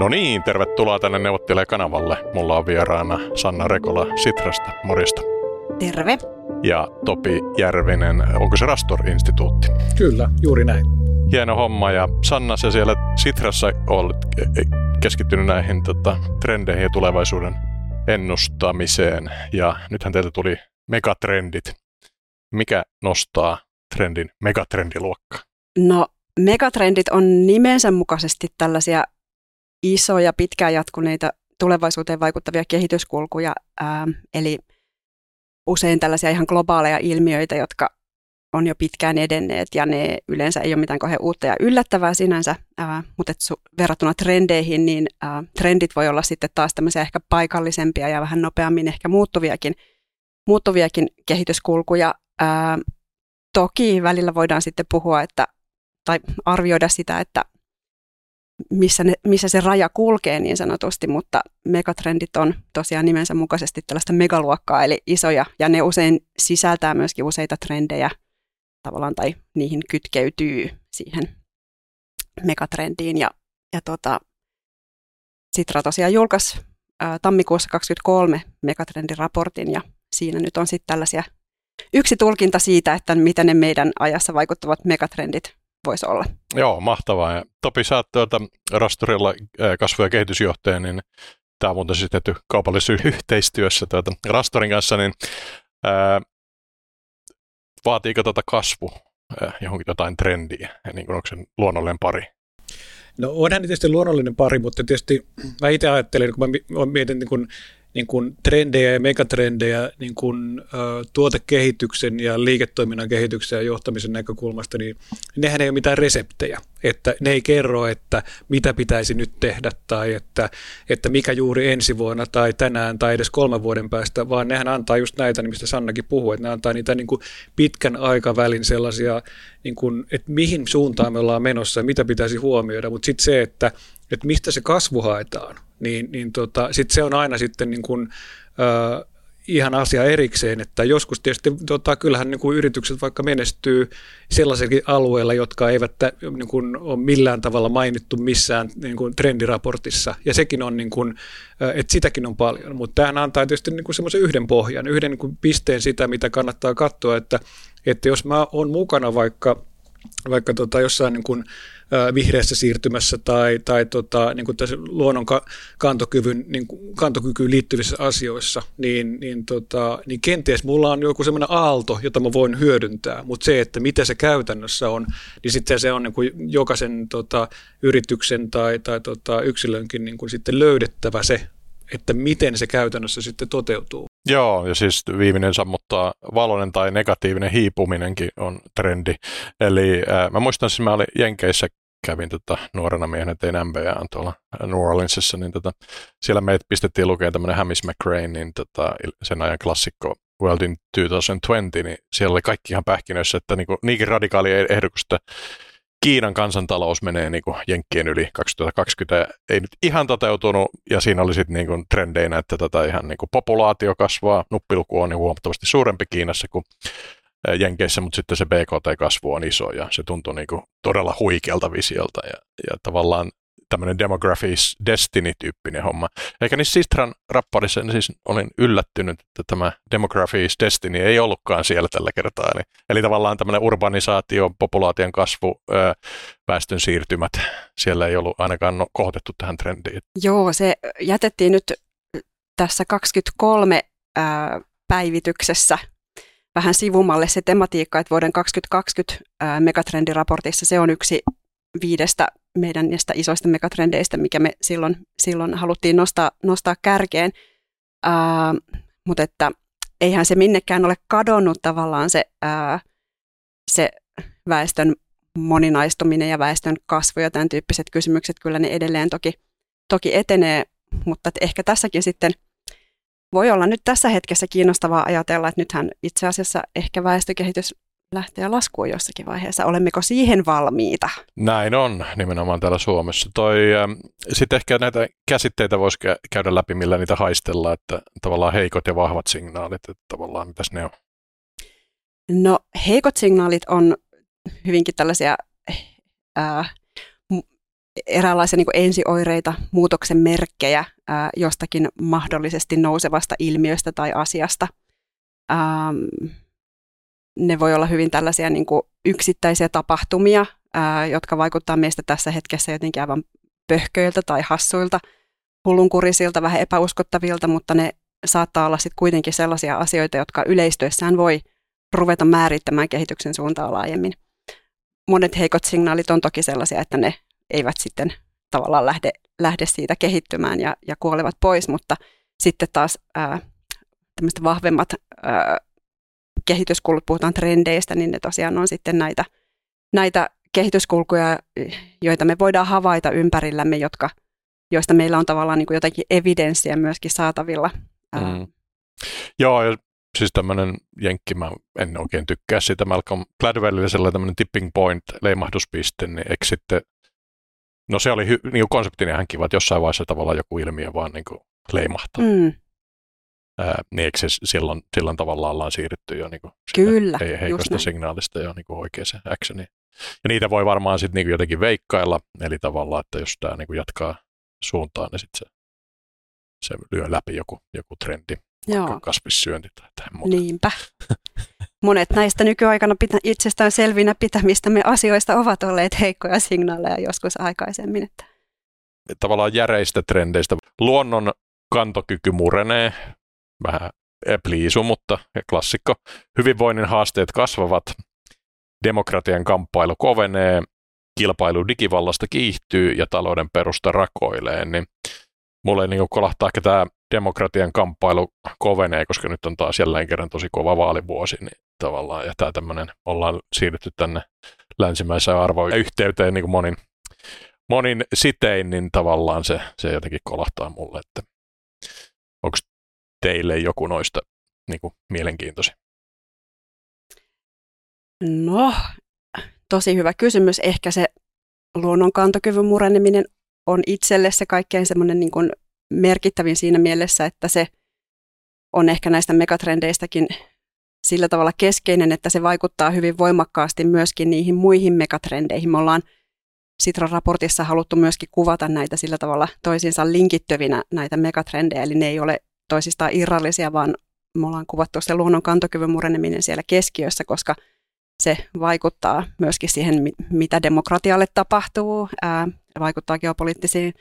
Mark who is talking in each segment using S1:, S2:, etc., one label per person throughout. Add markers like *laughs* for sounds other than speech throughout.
S1: No niin, tervetuloa tänne Neuvottelee-kanavalle. Mulla on vieraana Sanna Rekola Sitrasta. Morjesta.
S2: Terve.
S1: Ja Topi Järvinen, onko se Rastor-instituutti?
S3: Kyllä, juuri näin.
S1: Hieno homma ja Sanna, se siellä Sitrassa olet keskittynyt näihin tota, trendeihin ja tulevaisuuden ennustamiseen. Ja nythän teiltä tuli megatrendit. Mikä nostaa trendin megatrendiluokkaa?
S2: No megatrendit on nimensä mukaisesti tällaisia isoja, pitkään jatkuneita tulevaisuuteen vaikuttavia kehityskulkuja, ää, eli usein tällaisia ihan globaaleja ilmiöitä, jotka on jo pitkään edenneet ja ne yleensä ei ole mitään kauhean uutta ja yllättävää sinänsä, ää, mutta et su- verrattuna trendeihin, niin ää, trendit voi olla sitten taas tämmöisiä ehkä paikallisempia ja vähän nopeammin ehkä muuttuviakin, muuttuviakin kehityskulkuja. Ää, toki välillä voidaan sitten puhua, että, tai arvioida sitä, että missä, ne, missä se raja kulkee niin sanotusti, mutta megatrendit on tosiaan nimensä mukaisesti tällaista megaluokkaa, eli isoja, ja ne usein sisältää myöskin useita trendejä tavallaan, tai niihin kytkeytyy siihen megatrendiin, ja, ja tota, Sitra tosiaan julkaisi ää, tammikuussa 2023 megatrendiraportin, ja siinä nyt on sitten tällaisia yksi tulkinta siitä, että miten ne meidän ajassa vaikuttavat megatrendit voisi olla.
S1: Joo, mahtavaa. Ja Topi, sä oot tuota Rasturilla kasvu- ja kehitysjohtaja, niin tämä on muuten siis tehty kaupallisessa yhteistyössä tuota Rastorin kanssa, niin ää, vaatiiko tuota kasvu ää, johonkin jotain trendiä, ja niin kuin onko se luonnollinen pari?
S3: No onhan tietysti luonnollinen pari, mutta tietysti mä itse ajattelin, kun mä mietin niin kun niin kuin trendejä ja megatrendejä niin kuin, ä, tuotekehityksen ja liiketoiminnan kehityksen ja johtamisen näkökulmasta, niin nehän ei ole mitään reseptejä. Että ne ei kerro, että mitä pitäisi nyt tehdä tai että, että mikä juuri ensi vuonna tai tänään tai edes kolmen vuoden päästä, vaan nehän antaa just näitä, mistä Sannakin puhuu, että ne antaa niitä niin kuin pitkän aikavälin sellaisia, niin kuin, että mihin suuntaan me ollaan menossa ja mitä pitäisi huomioida, mutta sitten se, että, että mistä se kasvu haetaan, niin, niin tota, sit se on aina sitten niin kuin, äh, ihan asia erikseen, että joskus tietysti tota, kyllähän niin kuin yritykset vaikka menestyy sellaisilla alueilla, jotka eivät niin kuin, ole millään tavalla mainittu missään niin kuin, trendiraportissa, ja sekin on, niin kuin, että sitäkin on paljon, mutta tämähän antaa tietysti niin kuin semmoisen yhden pohjan, yhden niin kuin, pisteen sitä, mitä kannattaa katsoa, että, että jos mä oon mukana vaikka, vaikka tota, jossain niin kuin, vihreässä siirtymässä tai, tai tota, niin kuin luonnon kantokyvyn, niin kuin kantokykyyn liittyvissä asioissa, niin, niin, tota, niin kenties mulla on joku semmoinen aalto, jota mä voin hyödyntää, mutta se, että mitä se käytännössä on, niin sitten se on niin kuin jokaisen tota, yrityksen tai, tai tota, yksilönkin niin kuin sitten löydettävä se, että miten se käytännössä sitten toteutuu.
S1: Joo, ja siis viimeinen sammuttaa valoinen tai negatiivinen hiipuminenkin on trendi. Eli äh, mä muistan, että mä olin Jenkeissä, kävin tota, nuorena miehenä, tein MBA tuolla New Orleansissa, niin tota, siellä meitä pistettiin lukemaan tämmöinen Hamis McRae, niin tota, sen ajan klassikko World in 2020, niin siellä oli kaikki ihan pähkinöissä, että niinku, niinkin radikaali ehdokus, että Kiinan kansantalous menee niin kuin Jenkkien yli 2020 ei nyt ihan toteutunut ja siinä oli sitten niin trendeinä, että tätä ihan niin kuin populaatio kasvaa, nuppiluku on niin huomattavasti suurempi Kiinassa kuin Jenkeissä, mutta sitten se BKT-kasvu on iso ja se tuntuu niin kuin todella huikealta visiolta ja, ja tavallaan tämmöinen Demographies Destiny-tyyppinen homma. Eikä niissä Sistran rapparissa niin siis olin yllättynyt, että tämä Demographies Destiny ei ollutkaan siellä tällä kertaa. Eli, eli tavallaan tämmöinen urbanisaatio, populaation kasvu, ö, väestön siirtymät, siellä ei ollut ainakaan no, kohdettu tähän trendiin.
S2: Joo, se jätettiin nyt tässä 23 ää, päivityksessä vähän sivumalle se tematiikka, että vuoden 2020 ää, megatrendiraportissa se on yksi viidestä meidän niistä isoista megatrendeistä, mikä me silloin, silloin haluttiin nostaa, nostaa kärkeen. Ää, mutta että eihän se minnekään ole kadonnut tavallaan se, ää, se väestön moninaistuminen ja väestön kasvu ja tämän tyyppiset kysymykset, kyllä ne edelleen toki, toki etenee, mutta ehkä tässäkin sitten voi olla nyt tässä hetkessä kiinnostavaa ajatella, että nythän itse asiassa ehkä väestökehitys lähteä laskuun jossakin vaiheessa. Olemmeko siihen valmiita?
S1: Näin on, nimenomaan täällä Suomessa. Toi, äh, Sitten ehkä näitä käsitteitä voisi käydä läpi, millä niitä haistellaan, että tavallaan heikot ja vahvat signaalit, että tavallaan mitäs ne on?
S2: No heikot signaalit on hyvinkin tällaisia äh, eräänlaisia niin ensioireita, muutoksen merkkejä ää, jostakin mahdollisesti nousevasta ilmiöstä tai asiasta. Ähm, ne voi olla hyvin tällaisia niin kuin yksittäisiä tapahtumia, ää, jotka vaikuttaa meistä tässä hetkessä jotenkin aivan pöhköiltä tai hassuilta, hullunkurisilta, vähän epäuskottavilta, mutta ne saattaa olla sitten kuitenkin sellaisia asioita, jotka yleistyessään voi ruveta määrittämään kehityksen suuntaa laajemmin. Monet heikot signaalit on toki sellaisia, että ne eivät sitten tavallaan lähde, lähde siitä kehittymään ja, ja kuolevat pois, mutta sitten taas ää, vahvemmat ää, kehityskulut, puhutaan trendeistä, niin ne tosiaan on sitten näitä, näitä kehityskulkuja, joita me voidaan havaita ympärillämme, jotka, joista meillä on tavallaan niin kuin jotakin evidenssiä myöskin saatavilla. Mm.
S1: Joo, ja siis tämmöinen jenkki, mä en oikein tykkää sitä Malcolm Gladwellille sellainen tämmöinen tipping point, leimahduspiste, niin eikö sitten, no se oli hy, niin konseptina ihan kiva, että jossain vaiheessa tavallaan joku ilmiö vaan niin kuin leimahtaa. Mm. Ää, niin eikö se silloin, silloin tavallaan ollaan siirrytty jo niin kuin
S2: Kyllä,
S1: he, heikosta signaalista jo niin kuin oikeaan actioniin. Ja niitä voi varmaan sitten niin jotenkin veikkailla, eli tavallaan, että jos tämä niin jatkaa suuntaan, niin sitten se, se lyö läpi joku, joku trendi, Joo. kasvissyönti tai jotain muuta.
S2: Niinpä. *laughs* Monet näistä nykyaikana pitä, itsestään selvinä pitämistä me asioista ovat olleet heikkoja signaaleja joskus aikaisemmin. Että.
S1: Tavallaan järeistä trendeistä. Luonnon kantokyky murenee, vähän pliisu, mutta klassikko. Hyvinvoinnin haasteet kasvavat, demokratian kamppailu kovenee, kilpailu digivallasta kiihtyy ja talouden perusta rakoilee, niin mulle niin kolahtaa ehkä tämä demokratian kamppailu kovenee, koska nyt on taas jälleen kerran tosi kova vaalivuosi, niin tavallaan, ja tämä tämmöinen, ollaan siirrytty tänne länsimäiseen arvojen yhteyteen niin kuin monin, monin sitein, niin tavallaan se, se jotenkin kolahtaa mulle, että teille joku noista niin kuin mielenkiintoisia?
S2: No, tosi hyvä kysymys. Ehkä se luonnon kantokyvyn mureneminen on itselle se kaikkein semmoinen niin kuin merkittävin siinä mielessä, että se on ehkä näistä megatrendeistäkin sillä tavalla keskeinen, että se vaikuttaa hyvin voimakkaasti myöskin niihin muihin megatrendeihin. Me ollaan Sitran raportissa haluttu myöskin kuvata näitä sillä tavalla toisiinsa linkittyvinä näitä megatrendejä, eli ne ei ole toisistaan irrallisia, vaan me ollaan kuvattu se luonnon kantokyvyn mureneminen siellä keskiössä, koska se vaikuttaa myöskin siihen, mitä demokratialle tapahtuu, ää, vaikuttaa geopoliittisiin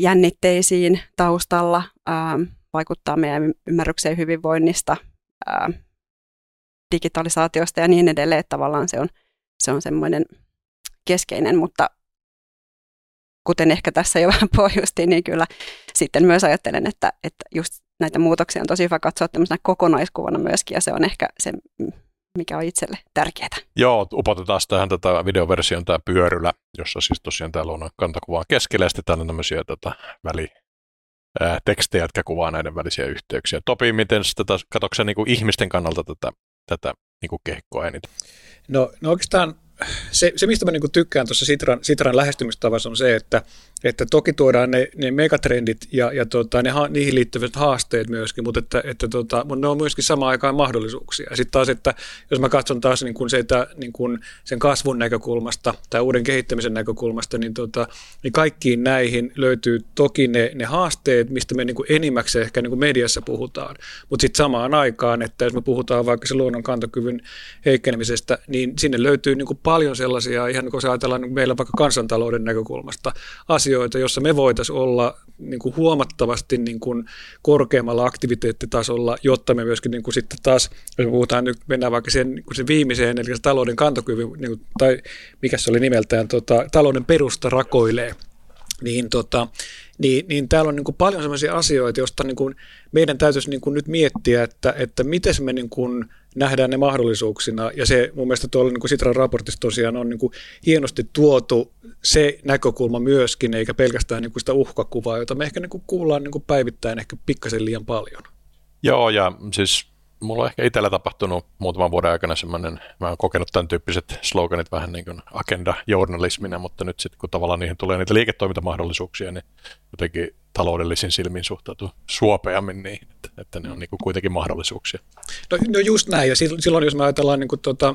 S2: jännitteisiin taustalla, ää, vaikuttaa meidän ymmärrykseen hyvinvoinnista, ää, digitalisaatiosta ja niin edelleen, tavallaan se on, se on semmoinen keskeinen, mutta kuten ehkä tässä jo *laughs* vähän pohjustiin, niin kyllä sitten myös ajattelen, että, että just näitä muutoksia on tosi hyvä katsoa tämmöisenä kokonaiskuvana myöskin, ja se on ehkä se, mikä on itselle tärkeää.
S1: Joo, upotetaan tähän tätä videoversion tämä pyörylä, jossa siis tosiaan täällä on kantakuva on keskellä, ja sitten täällä on tämmöisiä tätä väli, ää, tekstejä, jotka kuvaa näiden välisiä yhteyksiä. Topi, miten tätä, katsotko niin ihmisten kannalta tätä, tätä niin kuin kehkoa eniten?
S3: No, no oikeastaan se, se, mistä mä niin tykkään tuossa Sitran, Sitran lähestymistavassa on se, että, että toki tuodaan ne, ne megatrendit ja, ja tota, ne, niihin liittyvät haasteet myöskin, mutta, että, että tota, mutta ne on myöskin samaan aikaan mahdollisuuksia. Ja sitten taas, että jos mä katson taas niin kuin se, että niin kuin sen kasvun näkökulmasta tai uuden kehittämisen näkökulmasta, niin, tota, niin kaikkiin näihin löytyy toki ne, ne haasteet, mistä me niin kuin enimmäkseen ehkä niin kuin mediassa puhutaan. Mutta sitten samaan aikaan, että jos me puhutaan vaikka se luonnon kantokyvyn heikkenemisestä, niin sinne löytyy niin kuin paljon sellaisia, ihan kun se ajatellaan niin meillä vaikka kansantalouden näkökulmasta, asioita, jossa me voitaisiin olla niin kuin huomattavasti niin kuin korkeammalla aktiviteettitasolla, jotta me myöskin niin kuin sitten taas, jos puhutaan nyt, mennään vaikka siihen niin kuin sen viimeiseen, eli talouden kantokyvyn, niin tai mikä se oli nimeltään, tota, talouden perusta rakoilee, niin, tota, niin, niin täällä on niin kuin paljon sellaisia asioita, joista niin kuin meidän täytyisi niin kuin nyt miettiä, että, että miten me niin kuin nähdään ne mahdollisuuksina. Ja se mun mielestä tuolla niin kuin Sitran raportissa tosiaan on niin kuin hienosti tuotu se näkökulma myöskin, eikä pelkästään niin kuin sitä uhkakuvaa, jota me ehkä niin kuin kuullaan niin kuin päivittäin ehkä pikkasen liian paljon.
S1: Joo, ja siis mulla on ehkä itsellä tapahtunut muutaman vuoden aikana semmoinen, mä oon kokenut tämän tyyppiset sloganit vähän niin kuin agenda-journalismina, mutta nyt sitten kun tavallaan niihin tulee niitä liiketoimintamahdollisuuksia, niin jotenkin taloudellisin silmin suhtautuu suopeammin niihin. Että, että ne on niin kuin kuitenkin mahdollisuuksia.
S3: No, no just näin, ja silloin jos me ajatellaan niin kuin tuota,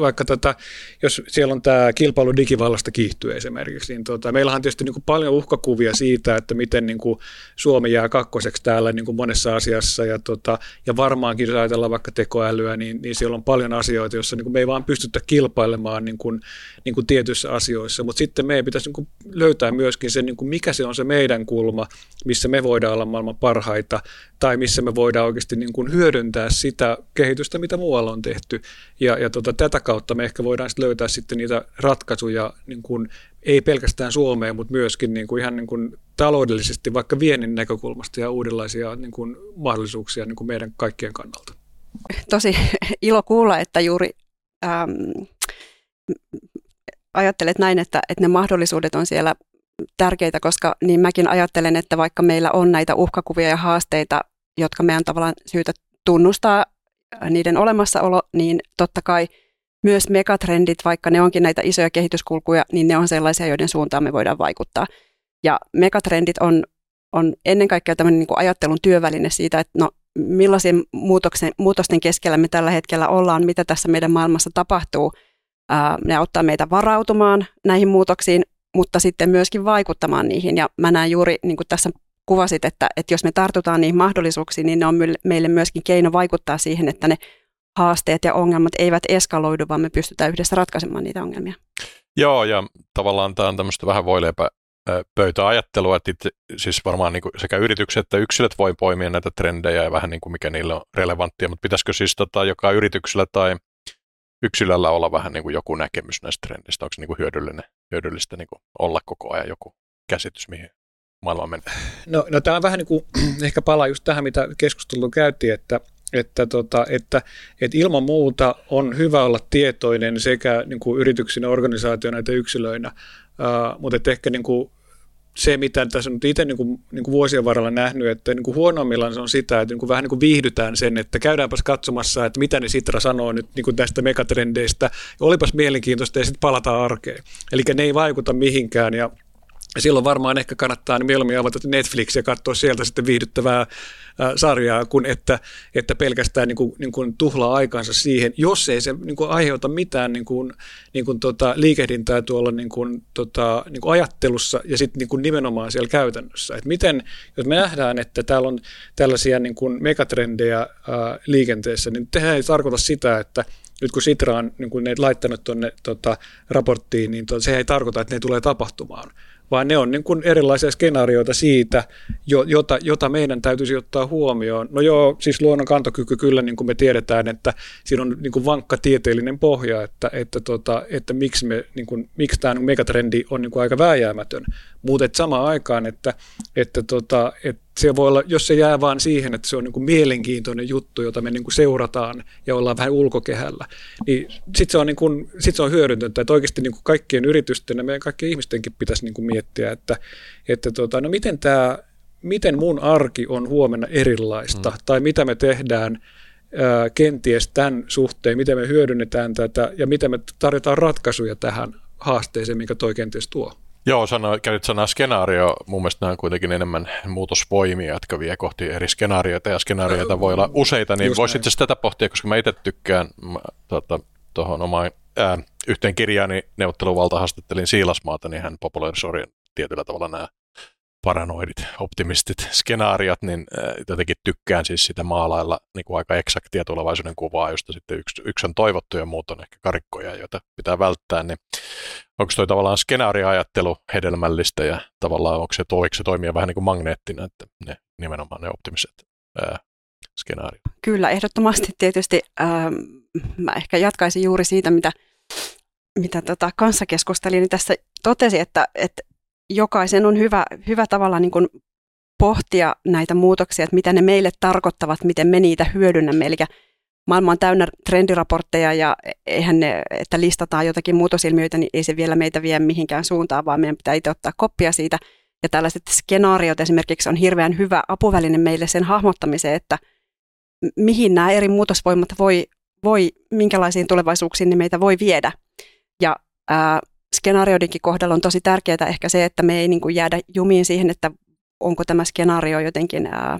S3: vaikka tätä, jos siellä on tämä kilpailu digivallasta kiihtyy esimerkiksi, niin tuota, meillähän on tietysti niin kuin paljon uhkakuvia siitä, että miten niin kuin Suomi jää kakkoseksi täällä niin kuin monessa asiassa, ja, tuota, ja varmaankin jos ajatellaan vaikka tekoälyä, niin, niin siellä on paljon asioita, joissa niin me ei vaan pystytä kilpailemaan niin kuin, niin kuin tietyissä asioissa, mutta sitten meidän pitäisi niin kuin löytää myöskin se, niin kuin mikä se on se meidän kulma, missä me voidaan olla maailman parhaita, tai missä me voidaan oikeasti niin kuin hyödyntää sitä kehitystä, mitä muualla on tehty. Ja, ja tota, tätä kautta me ehkä voidaan sitten löytää sitten niitä ratkaisuja, niin kuin, ei pelkästään Suomeen, mutta myöskin niin kuin ihan niin kuin taloudellisesti vaikka viennin näkökulmasta ja uudenlaisia niin kuin mahdollisuuksia niin kuin meidän kaikkien kannalta.
S2: Tosi ilo kuulla, että juuri ähm, ajattelet näin, että, että ne mahdollisuudet on siellä tärkeitä, koska niin mäkin ajattelen, että vaikka meillä on näitä uhkakuvia ja haasteita, jotka meidän tavallaan syytä tunnustaa niiden olemassaolo, niin totta kai myös megatrendit, vaikka ne onkin näitä isoja kehityskulkuja, niin ne on sellaisia, joiden suuntaan me voidaan vaikuttaa. Ja megatrendit on, on ennen kaikkea tämmöinen niin ajattelun työväline siitä, että no, millaisen muutoksen, muutosten keskellä me tällä hetkellä ollaan, mitä tässä meidän maailmassa tapahtuu. Ää, ne auttaa meitä varautumaan näihin muutoksiin, mutta sitten myöskin vaikuttamaan niihin. Ja mä näen juuri, niin kuin tässä kuvasit, että, että jos me tartutaan niihin mahdollisuuksiin, niin ne on meille myöskin keino vaikuttaa siihen, että ne haasteet ja ongelmat eivät eskaloidu, vaan me pystytään yhdessä ratkaisemaan niitä ongelmia.
S1: Joo, ja tavallaan tämä on tämmöistä vähän voileipä pöytäajattelua, että itse, siis varmaan niin sekä yritykset että yksilöt voi poimia näitä trendejä ja vähän niin kuin mikä niillä on relevanttia, mutta pitäisikö siis tota, joka yrityksellä tai yksilöllä olla vähän niin kuin joku näkemys näistä trendistä, onko se niin kuin hyödyllinen, hyödyllistä niin kuin olla koko ajan joku käsitys, mihin maailma menee?
S3: No, no tämä on vähän niin kuin, *clears throat* ehkä palaa just tähän, mitä keskustelua käytiin, että, että, tota, että, että ilman muuta on hyvä olla tietoinen sekä niin kuin yrityksinä, organisaationa että yksilöinä, uh, mutta että ehkä niin kuin se, mitä tässä on itse niin kuin, niin kuin vuosien varrella nähnyt, että niin kuin huonommillaan se on sitä, että niin kuin vähän niin kuin viihdytään sen, että käydäänpäs katsomassa, että mitä ne Sitra sanoo nyt niin kuin tästä megatrendeistä, ja olipas mielenkiintoista, ja sitten palataan arkeen. Eli ne ei vaikuta mihinkään, ja silloin varmaan ehkä kannattaa niin mieluummin avata Netflix ja katsoa sieltä sitten viihdyttävää sarjaa, kuin että, että pelkästään niin kuin, niin kuin tuhlaa aikansa siihen, jos ei se niin kuin aiheuta mitään niin kuin, niin kuin tota, liikehdintää tuolla niin kuin, tota, niin kuin ajattelussa ja sitten niin kuin nimenomaan siellä käytännössä. Et miten, jos me nähdään, että täällä on tällaisia niin kuin megatrendejä ää, liikenteessä, niin tehdään ei tarkoita sitä, että nyt kun Sitra on niin kun ne laittanut tuonne tota, raporttiin, niin to, se ei tarkoita, että ne tulee tapahtumaan, vaan ne on niin kuin erilaisia skenaarioita siitä, jota, jota meidän täytyisi ottaa huomioon. No joo, siis luonnon kantokyky kyllä, niin kuin me tiedetään, että siinä on niin kuin vankka tieteellinen pohja, että, että, tota, että miksi, me, niin kuin, miksi tämä megatrendi on niin kuin aika vääjäämätön. Mutta samaan aikaan, että, että, tota, että se voi olla, jos se jää vaan siihen, että se on niin kuin mielenkiintoinen juttu, jota me niin kuin seurataan ja ollaan vähän ulkokehällä, niin sitten se, on niin kuin, sit se on hyödyntöntä, että oikeasti niin kuin kaikkien yritysten ja meidän kaikkien ihmistenkin pitäisi niin kuin miettiä, että, että tota, no miten, tämä, miten mun arki on huomenna erilaista, mm. tai mitä me tehdään ää, kenties tämän suhteen, miten me hyödynnetään tätä ja miten me tarjotaan ratkaisuja tähän haasteeseen, minkä toi kenties tuo.
S1: Joo, sano, käytit sanaa skenaario. Mun mielestä nämä on kuitenkin enemmän muutosvoimia, jotka vie kohti eri skenaarioita, ja skenaarioita voi olla useita, niin voisi itse tätä pohtia, koska mä itse tykkään tuota, tuohon omaan ää, yhteen kirjaani neuvotteluvalta haastattelin Siilasmaata, niin hän popularisoi tietyllä tavalla nämä paranoidit, optimistit, skenaariot, niin äh, jotenkin tykkään siis sitä maalailla niin kuin aika eksaktia tulevaisuuden kuvaa, josta sitten yksi, yksi on toivottu ja muut on ehkä karikkoja, joita pitää välttää, niin onko toi tavallaan skenaarioajattelu hedelmällistä ja tavallaan onko se, voiko se toimia vähän niin kuin magneettina, että ne, nimenomaan ne optimiset ää, skenaariot?
S2: Kyllä, ehdottomasti tietysti ähm, mä ehkä jatkaisin juuri siitä, mitä mitä tota kanssa keskustelin, niin tässä totesi, että, että jokaisen on hyvä, hyvä tavalla niin kuin pohtia näitä muutoksia, että mitä ne meille tarkoittavat, miten me niitä hyödynnämme. Eli maailma on täynnä trendiraportteja ja eihän ne, että listataan jotakin muutosilmiöitä, niin ei se vielä meitä vie mihinkään suuntaan, vaan meidän pitää itse ottaa koppia siitä. Ja tällaiset skenaariot esimerkiksi on hirveän hyvä apuväline meille sen hahmottamiseen, että mihin nämä eri muutosvoimat voi, voi minkälaisiin tulevaisuuksiin ne meitä voi viedä. Ja ää, skenaarioidenkin kohdalla on tosi tärkeää ehkä se, että me ei niin kuin jäädä jumiin siihen, että onko tämä skenaario jotenkin ää,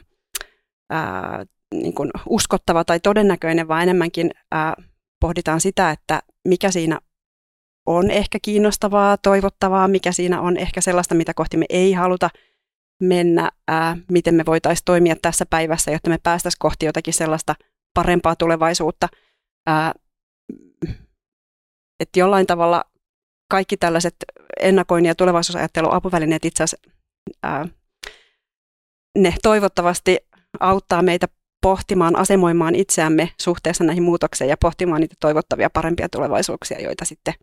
S2: ää, niin kuin uskottava tai todennäköinen, vaan enemmänkin ää, pohditaan sitä, että mikä siinä on ehkä kiinnostavaa, toivottavaa, mikä siinä on ehkä sellaista, mitä kohti me ei haluta mennä, ää, miten me voitaisiin toimia tässä päivässä, jotta me päästäisiin kohti jotakin sellaista parempaa tulevaisuutta. Ää, että jollain tavalla kaikki tällaiset ennakoinnin ja tulevaisuusajattelun apuvälineet itse asiassa, ää, ne toivottavasti auttaa meitä pohtimaan, asemoimaan itseämme suhteessa näihin muutoksiin ja pohtimaan niitä toivottavia parempia tulevaisuuksia, joita sitten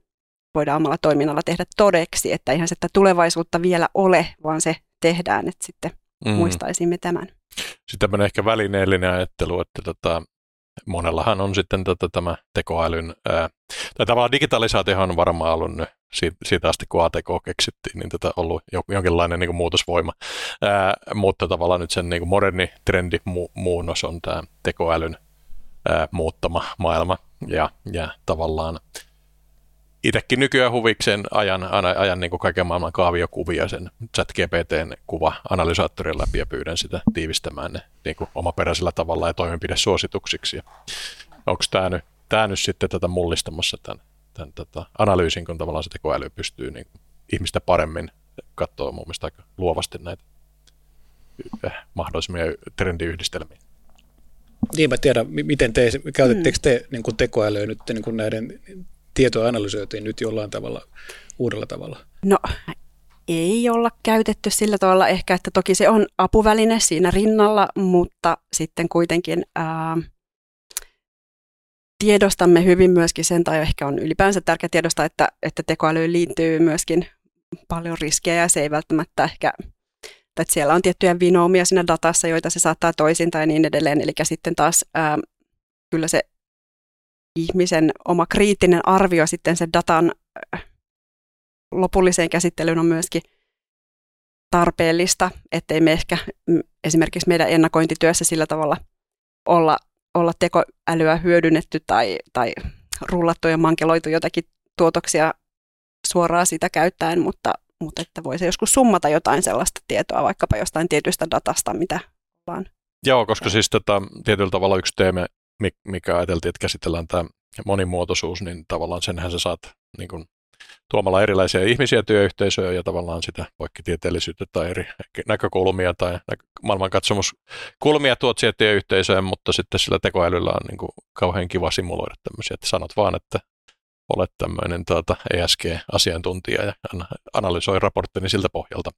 S2: voidaan omalla toiminnalla tehdä todeksi, että eihän sitä tulevaisuutta vielä ole, vaan se tehdään, että sitten mm. muistaisimme tämän.
S1: Sitten tämmöinen ehkä välineellinen ajattelu, että tota, monellahan on sitten tota, tämä tekoälyn, ää, tai tavallaan digitalisaatio on varmaan ollut nyt siitä, asti, kun ATK keksittiin, niin tätä ollut jonkinlainen niin kuin muutosvoima. Ää, mutta tavallaan nyt sen niin kuin moderni trendi mu- muunnos on tämä tekoälyn ää, muuttama maailma, ja, ja tavallaan itsekin nykyään huvikseen ajan, ajan niin kuin kaiken maailman kaaviokuvia sen chat GPTn kuva-analysaattorin läpi ja pyydän sitä tiivistämään ne niin kuin omaperäisellä tavalla ja toimenpidesuosituksiksi. Onko tämä nyt, nyt sitten tätä mullistamassa tämän, tämän tätä analyysin, kun tavallaan se tekoäly pystyy niin kuin ihmistä paremmin katsoa mun mielestä aika luovasti näitä eh, mahdollisimia trendiyhdistelmiä.
S3: Niin, mä tiedän, miten te, käytettekö te niin kuin tekoälyä nyt niin kuin näiden tietoa analysoitiin nyt jollain tavalla uudella tavalla?
S2: No ei olla käytetty sillä tavalla ehkä, että toki se on apuväline siinä rinnalla, mutta sitten kuitenkin ää, tiedostamme hyvin myöskin sen, tai ehkä on ylipäänsä tärkeää tiedostaa, että, että tekoälyyn liittyy myöskin paljon riskejä ja se ei välttämättä ehkä, että siellä on tiettyjä vinoumia siinä datassa, joita se saattaa toisin tai niin edelleen, eli sitten taas ää, kyllä se ihmisen oma kriittinen arvio sitten sen datan äh, lopulliseen käsittelyyn on myöskin tarpeellista, ettei me ehkä esimerkiksi meidän ennakointityössä sillä tavalla olla, olla tekoälyä hyödynnetty tai, tai rullattu ja mankeloitu jotakin tuotoksia suoraan sitä käyttäen, mutta, mutta että voisi joskus summata jotain sellaista tietoa vaikkapa jostain tietystä datasta, mitä ollaan.
S1: Joo, koska siis tota, tietyllä tavalla yksi teema, mikä ajateltiin, että käsitellään tämä monimuotoisuus, niin tavallaan senhän sä saat niin kuin, tuomalla erilaisia ihmisiä työyhteisöjä ja tavallaan sitä poikkitieteellisyyttä tai eri näkökulmia tai maailmankatsomuskulmia tuot siihen työyhteisöön, mutta sitten sillä tekoälyllä on niin kuin kauhean kiva simuloida tämmöisiä, että sanot vaan, että olet tämmöinen tuota, ESG-asiantuntija ja analysoi raporttini siltä pohjalta.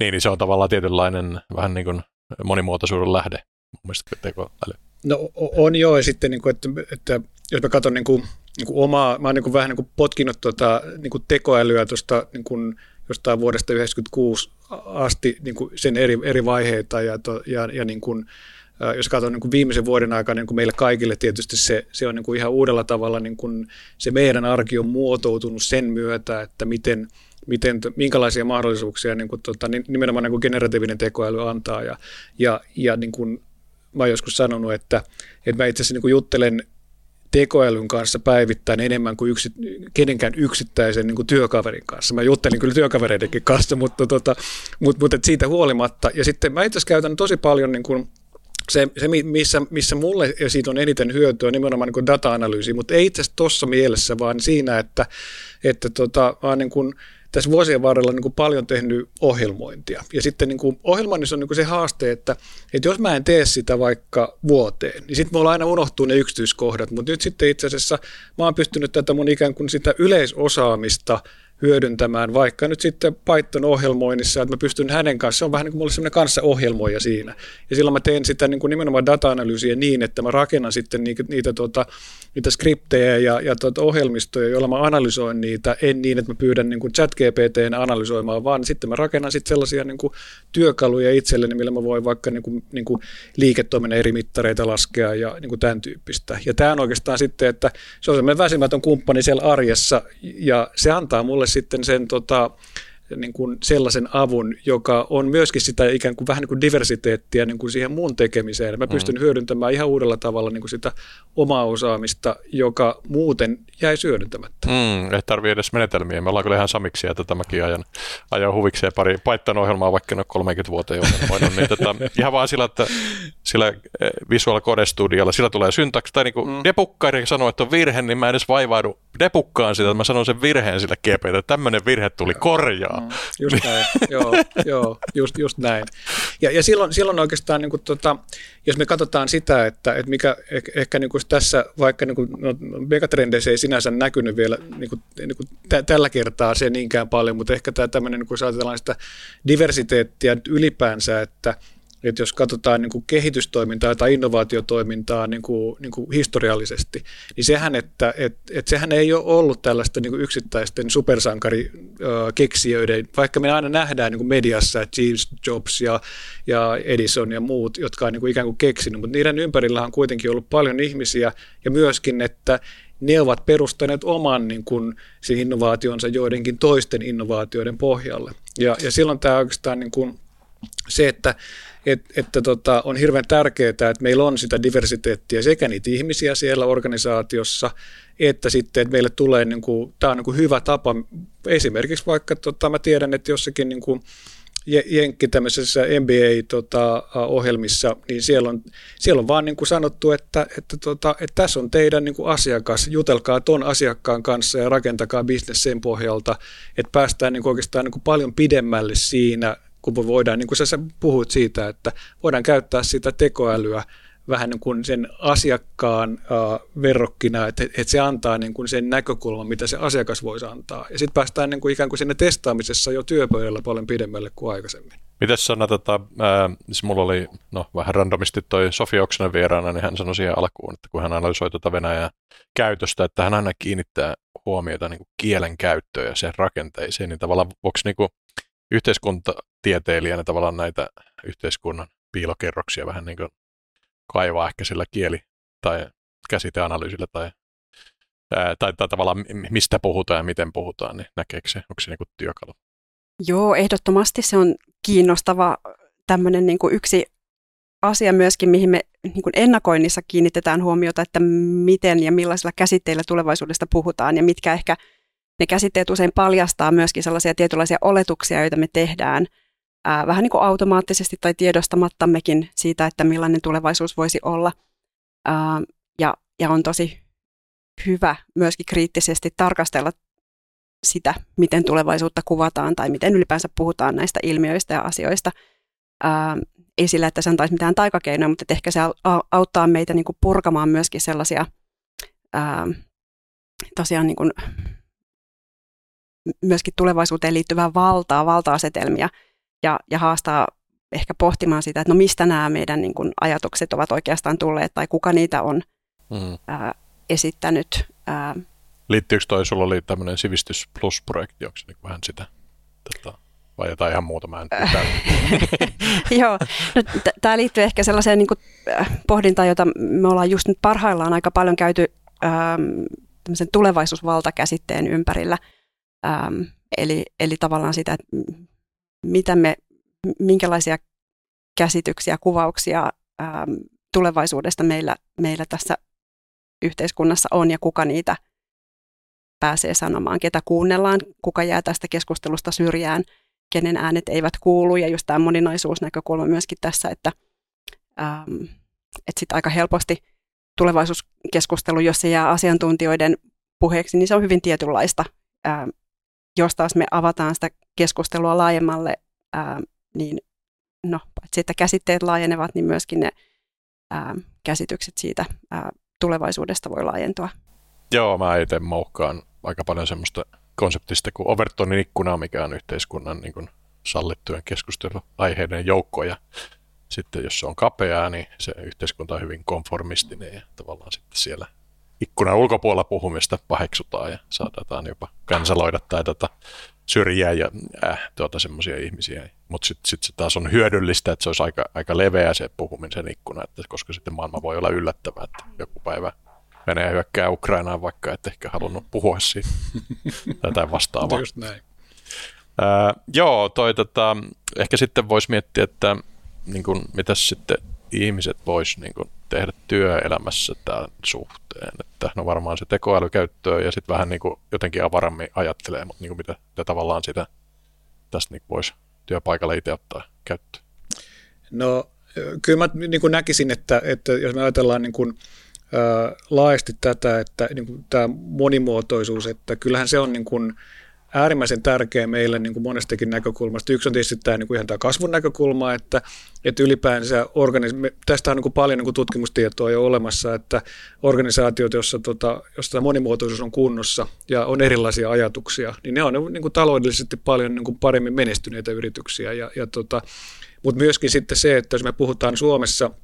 S1: Niin, niin se on tavallaan tietynlainen vähän niin kuin monimuotoisuuden lähde, mun mielestä tekoäly.
S3: No on joo, ja sitten, niin kuin, että, että jos mä katson niin kuin, niin kuin omaa, mä oon niin vähän niin kuin potkinut tuota, niin kuin tekoälyä tuosta niin kuin jostain vuodesta 1996 asti niin kuin sen eri, eri vaiheita ja, to, ja, ja niin kuin, jos katson niin kuin viimeisen vuoden aikana niin kuin meille kaikille tietysti se, se on niin kuin ihan uudella tavalla niin kuin se meidän arki on muotoutunut sen myötä, että miten, miten, minkälaisia mahdollisuuksia niin kuin, tota, nimenomaan niin kuin generatiivinen tekoäly antaa ja, ja, ja niin kuin, mä oon joskus sanonut, että, että mä itse asiassa niin juttelen tekoälyn kanssa päivittäin enemmän kuin yksi, kenenkään yksittäisen niin kuin työkaverin kanssa. Mä juttelin kyllä työkavereidenkin kanssa, mutta, tota, mutta, mutta siitä huolimatta. Ja sitten mä itse asiassa käytän tosi paljon niin kuin, se, se missä, missä mulle siitä on eniten hyötyä, on nimenomaan niin data-analyysi, mutta ei itse asiassa tuossa mielessä, vaan siinä, että, että tota, vaan niin kuin, tässä vuosien varrella niin kuin paljon tehnyt ohjelmointia. Ja sitten niin kuin ohjelmoinnissa on niin kuin se haaste, että, että jos mä en tee sitä vaikka vuoteen, niin sitten mulla aina unohtuu ne yksityiskohdat. Mutta nyt sitten itse asiassa mä oon pystynyt tätä mun ikään kuin sitä yleisosaamista – hyödyntämään vaikka nyt sitten Python-ohjelmoinnissa, että mä pystyn hänen kanssa, se on vähän niin kuin mulle semmoinen kanssaohjelmoija siinä. Ja silloin mä teen sitä niin kuin nimenomaan data-analyysiä niin, että mä rakennan sitten niitä, niitä, tuota, niitä skriptejä ja, ja tuota ohjelmistoja, joilla mä analysoin niitä, en niin, että mä pyydän niin kuin chat GPTn analysoimaan, vaan sitten mä rakennan sitten sellaisia niin kuin työkaluja itselleni, millä mä voin vaikka niin kuin, niin kuin liiketoiminnan eri mittareita laskea ja niin kuin tämän tyyppistä. Ja tämä on oikeastaan sitten, että se on semmoinen väsymätön kumppani siellä arjessa ja se antaa mulle sitten sen tota, niin kuin sellaisen avun, joka on myöskin sitä ikään kuin vähän niin kuin diversiteettiä niin kuin siihen muun tekemiseen. Mä pystyn mm. hyödyntämään ihan uudella tavalla niin kuin sitä omaa osaamista, joka muuten jäi hyödyntämättä.
S1: Mm, ei tarvitse edes menetelmiä. Me ollaan kyllä ihan samiksia tätä mäkin ajan, ajan huvikseen pari Python-ohjelmaa, vaikka ne 30 vuotta jo niin tätä, *laughs* ihan vaan sillä, että sillä eh, Visual Code Studiolla, sillä tulee syntaksi, tai niin kuin mm. depukkari sanoo, että on virhe, niin mä edes vaivaudu depukkaan sitä, että mä sanon sen virheen sillä GPtä, että tämmöinen virhe tuli korjaa. Mm,
S3: just näin, joo, joo just, just näin. Ja, ja silloin, silloin oikeastaan, niin kuin, tota, jos me katsotaan sitä, että, että mikä ehkä, ehkä niin kuin tässä, vaikka niin kuin, no, megatrendeissä ei sinänsä näkynyt vielä niin kuin, niin kuin t- tällä kertaa se niinkään paljon, mutta ehkä tämä tämmöinen, niin jos ajatellaan sitä diversiteettiä ylipäänsä, että että jos katsotaan niin kuin kehitystoimintaa tai innovaatiotoimintaa niin kuin, niin kuin historiallisesti, niin sehän, että et, et sehän ei ole ollut tällaista niin kuin yksittäisten supersankarikeksijöiden, vaikka me aina nähdään niin kuin mediassa, että James Jobs ja, ja Edison ja muut, jotka on niin kuin ikään kuin keksinyt, mutta niiden ympärillä on kuitenkin ollut paljon ihmisiä ja myöskin, että ne ovat perustaneet oman niin kuin, innovaationsa joidenkin toisten innovaatioiden pohjalle. Ja, ja silloin tämä oikeastaan niin kuin, se, että et, että tota, on hirveän tärkeää, että meillä on sitä diversiteettiä sekä niitä ihmisiä siellä organisaatiossa, että sitten, että meille tulee, niin kuin, tämä on niin kuin hyvä tapa, esimerkiksi vaikka tota, mä tiedän, että jossakin niin kuin, Jenkki tämmöisessä MBA-ohjelmissa, tota, niin siellä on, siellä on vaan niin kuin sanottu, että, että, tota, että tässä on teidän niin kuin asiakas, jutelkaa ton asiakkaan kanssa ja rakentakaa bisnes sen pohjalta, että päästään niin kuin oikeastaan niin kuin paljon pidemmälle siinä kun voidaan, niin kuin sä puhuit siitä, että voidaan käyttää sitä tekoälyä vähän niin kuin sen asiakkaan uh, verrokkina, että, että se antaa niin kuin sen näkökulman, mitä se asiakas voisi antaa. Ja sitten päästään niin kuin ikään kuin sinne testaamisessa jo työpöydällä paljon pidemmälle kuin aikaisemmin.
S1: Miten sanoi, tota, siis mulla oli no, vähän randomisti toi Sofia Oksanen vieraana, niin hän sanoi siihen alkuun, että kun hän analysoi tuota Venäjää käytöstä, että hän aina kiinnittää huomiota niin kielen käyttöön ja sen rakenteisiin, niin tavallaan voiko niin kuin, yhteiskuntatieteilijänä tavallaan näitä yhteiskunnan piilokerroksia vähän niin kuin kaivaa ehkä sillä kieli- tai käsiteanalyysillä tai, ää, tai, tai tavallaan mistä puhutaan ja miten puhutaan, niin näkeekö se, onko se niin kuin työkalu?
S2: Joo, ehdottomasti se on kiinnostava tämmöinen niin kuin yksi asia myöskin, mihin me niin kuin ennakoinnissa kiinnitetään huomiota, että miten ja millaisilla käsitteillä tulevaisuudesta puhutaan ja mitkä ehkä – ne käsitteet usein paljastaa myöskin sellaisia tietynlaisia oletuksia, joita me tehdään ää, vähän niin kuin automaattisesti tai tiedostamattammekin siitä, että millainen tulevaisuus voisi olla. Ää, ja, ja on tosi hyvä myöskin kriittisesti tarkastella sitä, miten tulevaisuutta kuvataan tai miten ylipäänsä puhutaan näistä ilmiöistä ja asioista. Ää, ei sillä, että se antaisi mitään taikakeinoja, mutta ehkä se auttaa meitä niin kuin purkamaan myöskin sellaisia ää, tosiaan niin kuin myöskin tulevaisuuteen liittyvää valtaa, valta-asetelmia ja, ja haastaa ehkä pohtimaan sitä, että no mistä nämä meidän niin kuin, ajatukset ovat oikeastaan tulleet tai kuka niitä on mm. ää, esittänyt. Ää.
S1: Liittyykö toi, sulla oli tämmöinen Sivistys Plus-projekti, onko se niin vähän sitä, tota, vai jotain ihan muuta, mä en *laughs* *laughs*
S2: Joo, no, t- tämä liittyy ehkä sellaiseen niin kuin, pohdintaan, jota me ollaan just nyt parhaillaan aika paljon käyty ähm, tulevaisuusvaltakäsitteen ympärillä – Ähm, eli, eli tavallaan sitä, että mitä me, minkälaisia käsityksiä, kuvauksia ähm, tulevaisuudesta meillä, meillä tässä yhteiskunnassa on ja kuka niitä pääsee sanomaan, ketä kuunnellaan, kuka jää tästä keskustelusta syrjään, kenen äänet eivät kuulu ja just tämä moninaisuusnäkökulma myöskin tässä, että, ähm, että sitten aika helposti tulevaisuuskeskustelu, jos se jää asiantuntijoiden puheeksi, niin se on hyvin tietynlaista. Ähm, jos taas me avataan sitä keskustelua laajemmalle, ää, niin no, paitsi että käsitteet laajenevat, niin myöskin ne ää, käsitykset siitä ää, tulevaisuudesta voi laajentua.
S1: Joo, mä itse moukkaan aika paljon semmoista konseptista kuin Overtonin ikkuna, mikä on yhteiskunnan niin kuin sallittujen keskusteluaiheiden joukko. Ja sitten jos se on kapeaa, niin se yhteiskunta on hyvin konformistinen ja tavallaan sitten siellä ikkunan ulkopuolella puhumista paheksutaan ja saatetaan jopa kansaloida tai tota, syrjää ja äh, tuota, semmoisia ihmisiä. Mutta sitten sit se taas on hyödyllistä, että se olisi aika, aika leveä se puhumisen ikkuna, että koska sitten maailma voi olla yllättävää, että joku päivä Venäjä hyökkää Ukrainaan, vaikka et ehkä halunnut puhua siitä *laughs* tai vastaavaa.
S3: Just näin.
S1: Ää, joo, toi tota, ehkä sitten voisi miettiä, että niin kuin, mitäs sitten ihmiset vois niin tehdä työelämässä tämän suhteen. Että no varmaan se tekoälykäyttöä ja sitten vähän niin kuin, jotenkin avarammin ajattelee, mutta niin kuin, mitä, mitä tavallaan sitä tästä niin voisi työpaikalla itse ottaa käyttöön.
S3: No kyllä mä niin kuin näkisin, että, että jos me ajatellaan niin kuin, ää, laajasti tätä, että niin kuin tämä monimuotoisuus, että kyllähän se on niin kuin, äärimmäisen tärkeä meille niin kuin monestakin näkökulmasta. Yksi on tietysti tämä, niin kuin ihan tämä kasvun näkökulma, että, että ylipäänsä organismi, tästä on niin kuin paljon niin kuin tutkimustietoa jo olemassa, että organisaatiot, joissa, tota, jossa monimuotoisuus on kunnossa ja on erilaisia ajatuksia, niin ne on niin kuin taloudellisesti paljon niin kuin paremmin menestyneitä yrityksiä. Ja, ja tota, mutta myöskin sitten se, että jos me puhutaan Suomessa –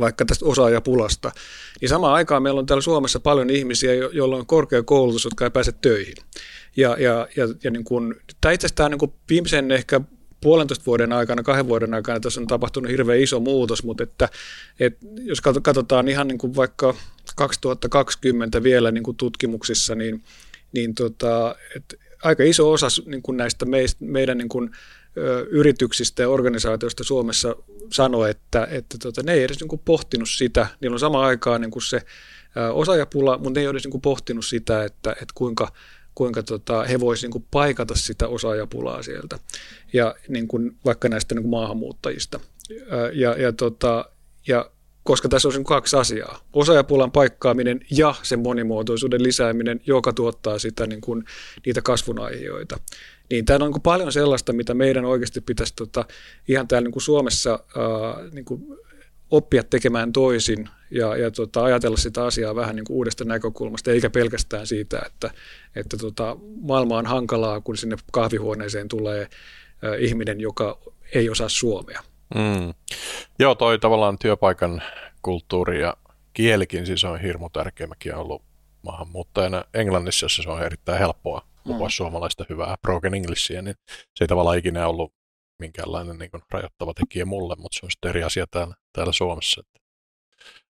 S3: vaikka tästä osaajapulasta, niin samaan aikaan meillä on täällä Suomessa paljon ihmisiä, joilla on korkea koulutus, jotka ei pääse töihin. Ja, ja, ja, ja niin kuin, tämä itse asiassa niin kuin viimeisen ehkä puolentoista vuoden aikana, kahden vuoden aikana tässä on tapahtunut hirveän iso muutos, mutta että, että jos katsotaan ihan niin kuin vaikka 2020 vielä niin kuin tutkimuksissa, niin, niin tota, että aika iso osa niin kuin näistä meistä, meidän niin kuin, ö, yrityksistä ja organisaatioista Suomessa sanoi, että, että tota, ne ei edes niin kuin pohtinut sitä. Niillä on sama aikaan niin kuin se osaajapula, mutta ne ei edes niin kuin pohtinut sitä, että, että kuinka kuinka tota, he voisivat niin paikata sitä osaajapulaa sieltä, ja niin kuin, vaikka näistä niin kuin maahanmuuttajista. Ja, ja, tota, ja koska tässä on kaksi asiaa. Osaajapulan paikkaaminen ja sen monimuotoisuuden lisääminen, joka tuottaa sitä, niin kuin, niitä kasvun aiheita. Niin tämä on niin paljon sellaista, mitä meidän oikeasti pitäisi tota, ihan täällä niin Suomessa ää, niin oppia tekemään toisin ja, ja tota, ajatella sitä asiaa vähän niin kuin uudesta näkökulmasta, eikä pelkästään siitä, että, että tota, maailma on hankalaa, kun sinne kahvihuoneeseen tulee äh, ihminen, joka ei osaa suomea. Mm.
S1: Joo, toi tavallaan työpaikan kulttuuri ja kielikin siis on hirmu tärkeä. Mäkin olen ollut maahanmuuttajana Englannissa, jossa se on erittäin helppoa puhua mm. suomalaista hyvää broken Englishia, niin se ei tavallaan ikinä ollut minkäänlainen niin kuin, rajoittava tekijä mulle, mutta se on sitten eri asia täällä, täällä Suomessa. Että.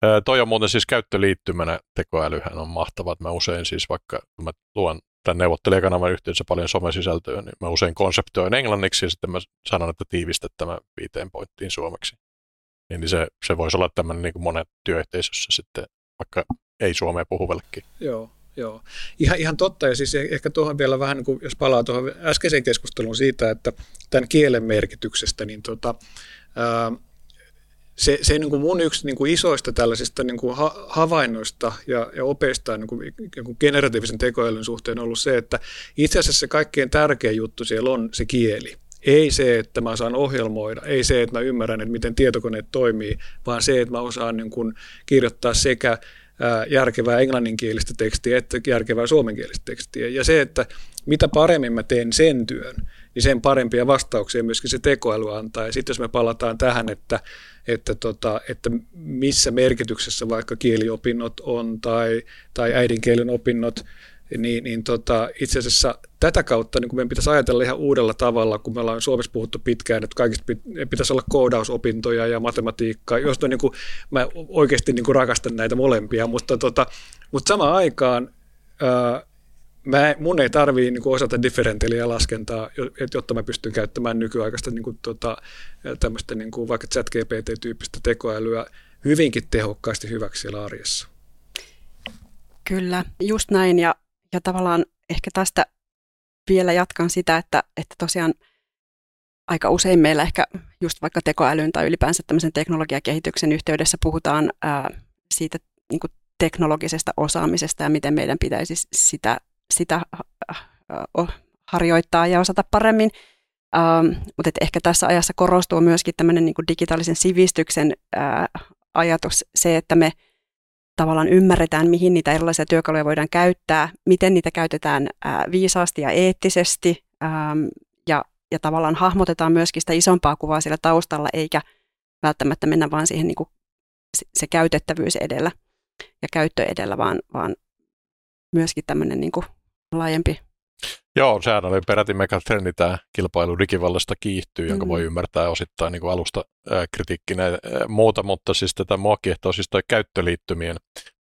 S1: Ää, toi on muuten siis käyttöliittymänä tekoälyhän on mahtava, että mä usein siis vaikka, kun mä luon tämän neuvottelijakanavan yhteydessä paljon somesisältöä, niin mä usein konseptoin englanniksi ja sitten mä sanon, että tiivistä tämä viiteen pointtiin suomeksi. Niin se, se voisi olla tämmöinen niin kuin monet työyhteisössä sitten, vaikka ei suomea puhuvallekin.
S3: Joo, Joo, ihan, ihan totta. Ja siis e- ehkä tuohon vielä vähän, niin kuin, jos palaa tuohon äskeiseen keskusteluun siitä, että tämän kielen merkityksestä, niin tota, ää, se, se niin kuin mun yksi niin kuin isoista tällaisista niin kuin ha, havainnoista ja, ja opeista niin kuin, niin kuin generatiivisen tekoälyn suhteen on ollut se, että itse asiassa se kaikkein tärkein juttu siellä on se kieli. Ei se, että mä saan ohjelmoida, ei se, että mä ymmärrän, että miten tietokoneet toimii, vaan se, että mä osaan niin kuin kirjoittaa sekä järkevää englanninkielistä tekstiä että järkevää suomenkielistä tekstiä. Ja se, että mitä paremmin mä teen sen työn, niin sen parempia vastauksia myöskin se tekoäly antaa. Ja sitten jos me palataan tähän, että, että, tota, että missä merkityksessä vaikka kieliopinnot on tai, tai äidinkielen opinnot, niin, niin tota, itse asiassa tätä kautta niin meidän pitäisi ajatella ihan uudella tavalla, kun me ollaan Suomessa puhuttu pitkään, että kaikista pitäisi olla koodausopintoja ja matematiikkaa, josta niin kuin, mä oikeasti niin kuin rakastan näitä molempia, mutta, tota, mutta samaan aikaan ää, mä, mun ei tarvii niin osata differentialia laskentaa, jotta mä pystyn käyttämään nykyaikaista niin kuin, tota, tämmöistä niin kuin vaikka chat GPT-tyyppistä tekoälyä hyvinkin tehokkaasti hyväksi siellä arjessa.
S2: Kyllä, just näin. Ja ja tavallaan ehkä tästä vielä jatkan sitä, että, että tosiaan aika usein meillä ehkä just vaikka tekoälyn tai ylipäänsä tämmöisen teknologiakehityksen yhteydessä puhutaan ää, siitä niin kuin teknologisesta osaamisesta ja miten meidän pitäisi sitä, sitä harjoittaa ja osata paremmin. Ähm, mutta ehkä tässä ajassa korostuu myöskin tämmöinen niin digitaalisen sivistyksen ää, ajatus, se, että me – tavallaan ymmärretään, mihin niitä erilaisia työkaluja voidaan käyttää, miten niitä käytetään viisaasti ja eettisesti ja, ja tavallaan hahmotetaan myöskin sitä isompaa kuvaa siellä taustalla, eikä välttämättä mennä vaan siihen niin kuin se käytettävyys edellä ja käyttö edellä, vaan, vaan myöskin tämmöinen niin kuin laajempi
S1: Joo, sehän oli peräti megatrendi tämä kilpailu digivallasta kiihtyy, mm. jonka voi ymmärtää osittain niin kuin alusta kritiikkinä ja muuta, mutta siis tätä mua kiehtoo siis toi käyttöliittymien,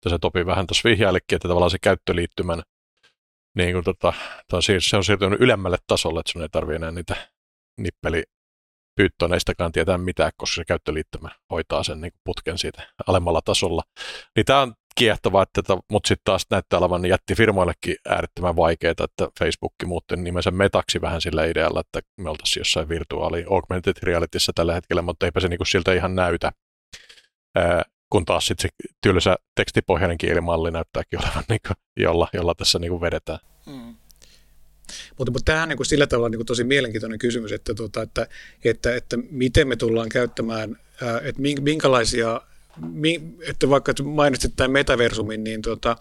S1: se Topi vähän tuossa vihjailikin, että tavallaan se käyttöliittymän niin kuin tota, se on siirtynyt ylemmälle tasolle, että sun ei tarvitse enää niitä nippeli pyyttöneistäkään tietää mitään, koska se käyttöliittymä hoitaa sen niin putken siitä alemmalla tasolla. Niin tämä on kiehtovaa, että, mutta sitten taas näyttää olevan jätti firmoillekin äärettömän vaikeaa, että Facebook muutti nimensä metaksi vähän sillä idealla, että me oltaisiin jossain virtuaali augmented realityssä tällä hetkellä, mutta eipä se niinku siltä ihan näytä. Ää, kun taas sitten se tylsä tekstipohjainen kielimalli näyttääkin olevan, *laughs* niinku, jolla, jolla tässä niinku vedetään. Mm.
S3: Mutta, mutta tämähän on niin sillä tavalla niin tosi mielenkiintoinen kysymys, että, tuota, että, että, että miten me tullaan käyttämään, että minkälaisia että vaikka mainitsit tämän metaversumin, niin, tota,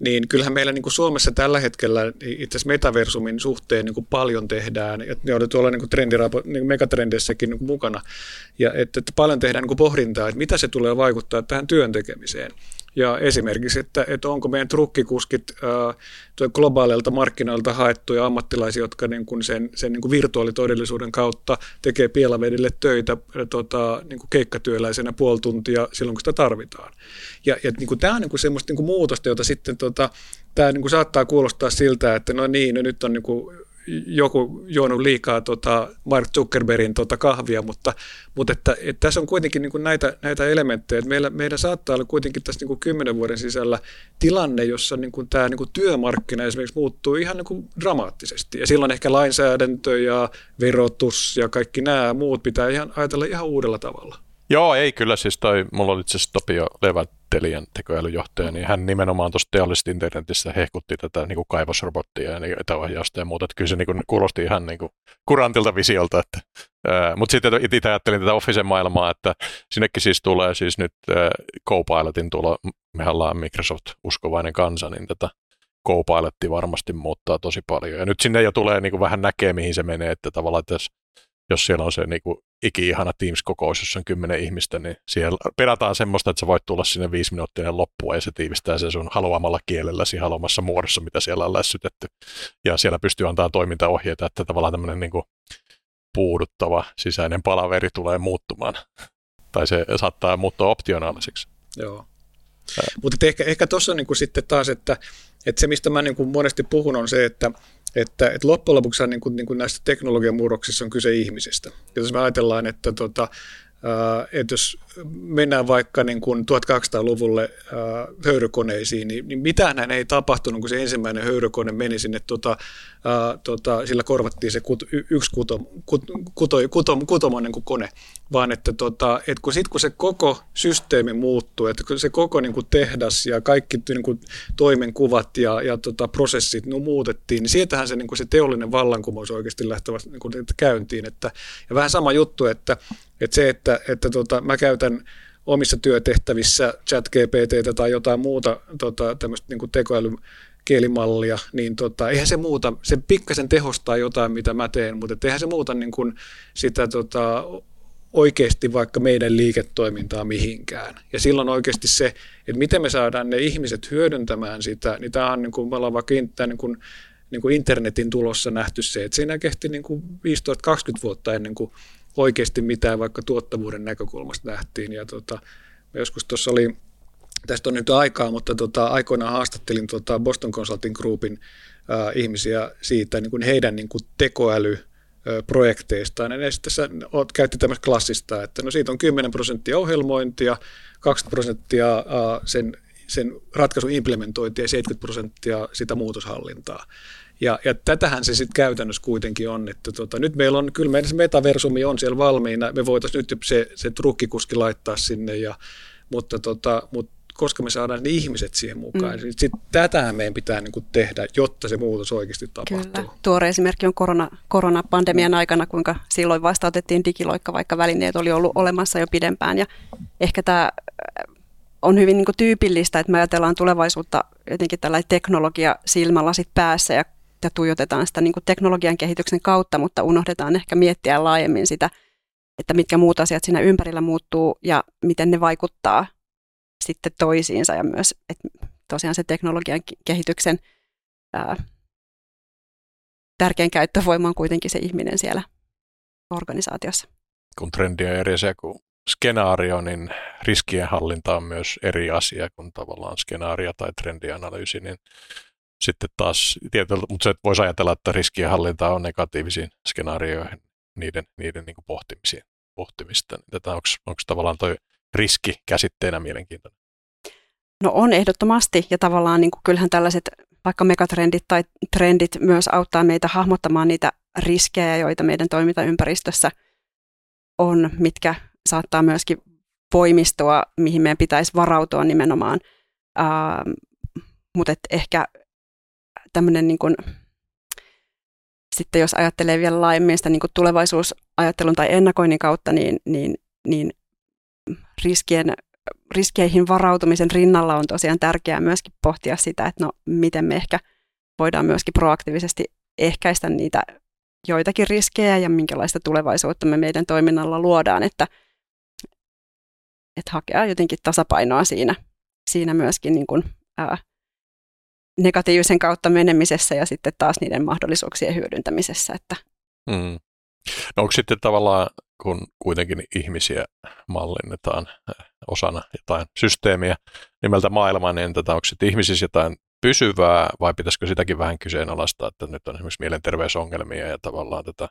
S3: niin kyllähän meillä niin kuin Suomessa tällä hetkellä itse asiassa metaversumin suhteen niin kuin paljon tehdään, ja ne oli tuolla niin kuin trendirapo, niin megatrendissäkin niin kuin mukana, ja että, että paljon tehdään niin kuin pohdintaa, että mitä se tulee vaikuttaa tähän työn tekemiseen. Ja esimerkiksi, että, että onko meidän trukkikuskit ää, globaaleilta markkinoilta haettuja ammattilaisia, jotka niin kuin sen, sen niin kuin virtuaalitodellisuuden kautta tekee pielavedille töitä tota, niin kuin keikkatyöläisenä puoli tuntia silloin, kun sitä tarvitaan. Ja, ja niin kuin, tämä on niin kuin semmoista niin kuin muutosta, jota sitten tota, tämä niin kuin saattaa kuulostaa siltä, että no niin, no nyt on niin kuin joku juonut liikaa tota Mark Zuckerbergin tota kahvia, mutta, mutta että, että tässä on kuitenkin niin kuin näitä, näitä elementtejä. Meillä, meidän saattaa olla kuitenkin tässä niin kuin kymmenen vuoden sisällä tilanne, jossa niin kuin tämä niin kuin työmarkkina esimerkiksi muuttuu ihan niin kuin dramaattisesti. Ja silloin ehkä lainsäädäntö ja verotus ja kaikki nämä muut pitää ihan ajatella ihan uudella tavalla.
S1: Joo, ei kyllä. Siis toi, mulla oli itse asiassa Topio Leväntelijän tekoälyjohtaja, niin hän nimenomaan tuosta teollisesta internetissä hehkutti tätä niin kuin kaivosrobottia ja niin, etäohjausta ja muuta. Että kyllä se niin kuin, kuulosti ihan niin kuin kurantilta visiolta. Että, ää, mutta sitten itse ajattelin tätä Officen maailmaa, että sinnekin siis tulee siis nyt ää, Copilotin tulo. Me ollaan Microsoft-uskovainen kansa, niin tätä Copilotti varmasti muuttaa tosi paljon. Ja nyt sinne jo tulee niin kuin vähän näkee, mihin se menee, että tavallaan jos jos siellä on se niin kuin iki-ihana Teams-kokous, jossa on kymmenen ihmistä, niin siellä perataan semmoista, että sä voit tulla sinne viisi minuuttinen loppua ja se tiivistää sen sun haluamalla kielelläsi haluamassa muodossa, mitä siellä on lässytetty. Ja siellä pystyy antaa toimintaohjeita, että tavallaan tämmöinen niin puuduttava sisäinen palaveri tulee muuttumaan. Tai se saattaa muuttua optionaaliseksi.
S3: Joo. Mutta ehkä, ehkä tuossa on niin kuin sitten taas, että, että se mistä mä niin kuin monesti puhun on se, että, että, että loppujen lopuksi niin kuin, niin kuin näistä teknologian murroksissa on kyse ihmisestä. Ja jos me ajatellaan, että tota, että jos mennään vaikka niin kuin 1800-luvulle höyrykoneisiin, niin, niin mitään ei tapahtunut, kun se ensimmäinen höyrykone meni sinne, tota, tota, sillä korvattiin se kut, yksi kuto, kut, kuto, kuto, kutomoinen kuin kone, vaan että, tota, että kun, sit, kun se koko systeemi muuttuu, että se koko niin kuin tehdas ja kaikki niin kuin toimenkuvat ja, ja tota, prosessit no, muutettiin, niin sieltähän se, niin kuin se teollinen vallankumous oikeasti lähtevä niin käyntiin. Että, ja vähän sama juttu, että, että se, että, että tota, mä käytän omissa työtehtävissä chat GPT tai jotain muuta tota, tämmöistä niin tekoäly kielimallia, niin tota, eihän se muuta, se pikkasen tehostaa jotain, mitä mä teen, mutta eihän se muuta niin kuin sitä tota, oikeasti vaikka meidän liiketoimintaa mihinkään. Ja silloin oikeasti se, että miten me saadaan ne ihmiset hyödyntämään sitä, niin tämä on niin kuin, me ollaan vaikka niin kuin, niin kuin internetin tulossa nähty se, että siinä kehti niin kuin 15-20 vuotta ennen kuin oikeasti mitään vaikka tuottavuuden näkökulmasta nähtiin. Ja tota, joskus tuossa oli, tästä on nyt aikaa, mutta tota, aikoinaan haastattelin tota Boston Consulting Groupin ää, ihmisiä siitä niin kuin heidän niin kuin tekoäly projekteistaan. Ja ne tässä käytti tämmöistä klassista, että no siitä on 10 prosenttia ohjelmointia, 20 prosenttia sen, sen ratkaisun implementointia ja 70 prosenttia sitä muutoshallintaa. Ja, ja tätähän se sitten käytännössä kuitenkin on, että tota, nyt meillä on, kyllä meidän se metaversumi on siellä valmiina, me voitaisiin nyt se, se trukkikuski laittaa sinne, ja, mutta, tota, mutta koska me saadaan ne ihmiset siihen mukaan. Mm. Sit tätä meidän pitää niin kuin tehdä, jotta se muutos oikeasti tapahtuu. Kyllä.
S2: Tuore esimerkki on korona, koronapandemian mm. aikana, kuinka silloin vasta otettiin digiloikka, vaikka välineet oli ollut olemassa jo pidempään. Ja ehkä tämä on hyvin niin kuin tyypillistä, että me ajatellaan tulevaisuutta jotenkin tällä teknologia silmälasit päässä ja ja tuijotetaan sitä niin kuin teknologian kehityksen kautta, mutta unohdetaan ehkä miettiä laajemmin sitä, että mitkä muut asiat siinä ympärillä muuttuu ja miten ne vaikuttaa sitten toisiinsa ja myös, että tosiaan se teknologian kehityksen ää, tärkein käyttövoima on kuitenkin se ihminen siellä organisaatiossa.
S1: Kun trendi on eri asia kuin skenaario, niin riskien hallinta on myös eri asia kuin tavallaan skenaario tai trendianalyysi, niin sitten taas, mutta se voisi ajatella, että riskien hallinta on negatiivisiin skenaarioihin niiden, niiden niin pohtimisiin, pohtimista. Tätä onko, tavallaan toi riski käsitteenä mielenkiintoinen?
S2: No on ehdottomasti ja tavallaan niin kuin kyllähän tällaiset vaikka megatrendit tai trendit myös auttaa meitä hahmottamaan niitä riskejä, joita meidän toimintaympäristössä on, mitkä saattaa myöskin voimistua, mihin meidän pitäisi varautua nimenomaan. Uh, mutta ehkä tämmöinen niin kuin, sitten jos ajattelee vielä laajemmin sitä niin kuin tulevaisuusajattelun tai ennakoinnin kautta, niin, niin, niin riskien, riskeihin varautumisen rinnalla on tosiaan tärkeää myöskin pohtia sitä, että no miten me ehkä voidaan myöskin proaktiivisesti ehkäistä niitä joitakin riskejä ja minkälaista tulevaisuutta me meidän toiminnalla luodaan, että, että hakea jotenkin tasapainoa siinä, siinä myöskin niin kuin, ää, negatiivisen kautta menemisessä ja sitten taas niiden mahdollisuuksien hyödyntämisessä. Että.
S1: Mm. No onko sitten tavallaan, kun kuitenkin ihmisiä mallinnetaan eh, osana jotain systeemiä nimeltä maailma, niin tätä onko sitten ihmisissä jotain pysyvää vai pitäisikö sitäkin vähän kyseenalaistaa, että nyt on esimerkiksi mielenterveysongelmia ja tavallaan tätä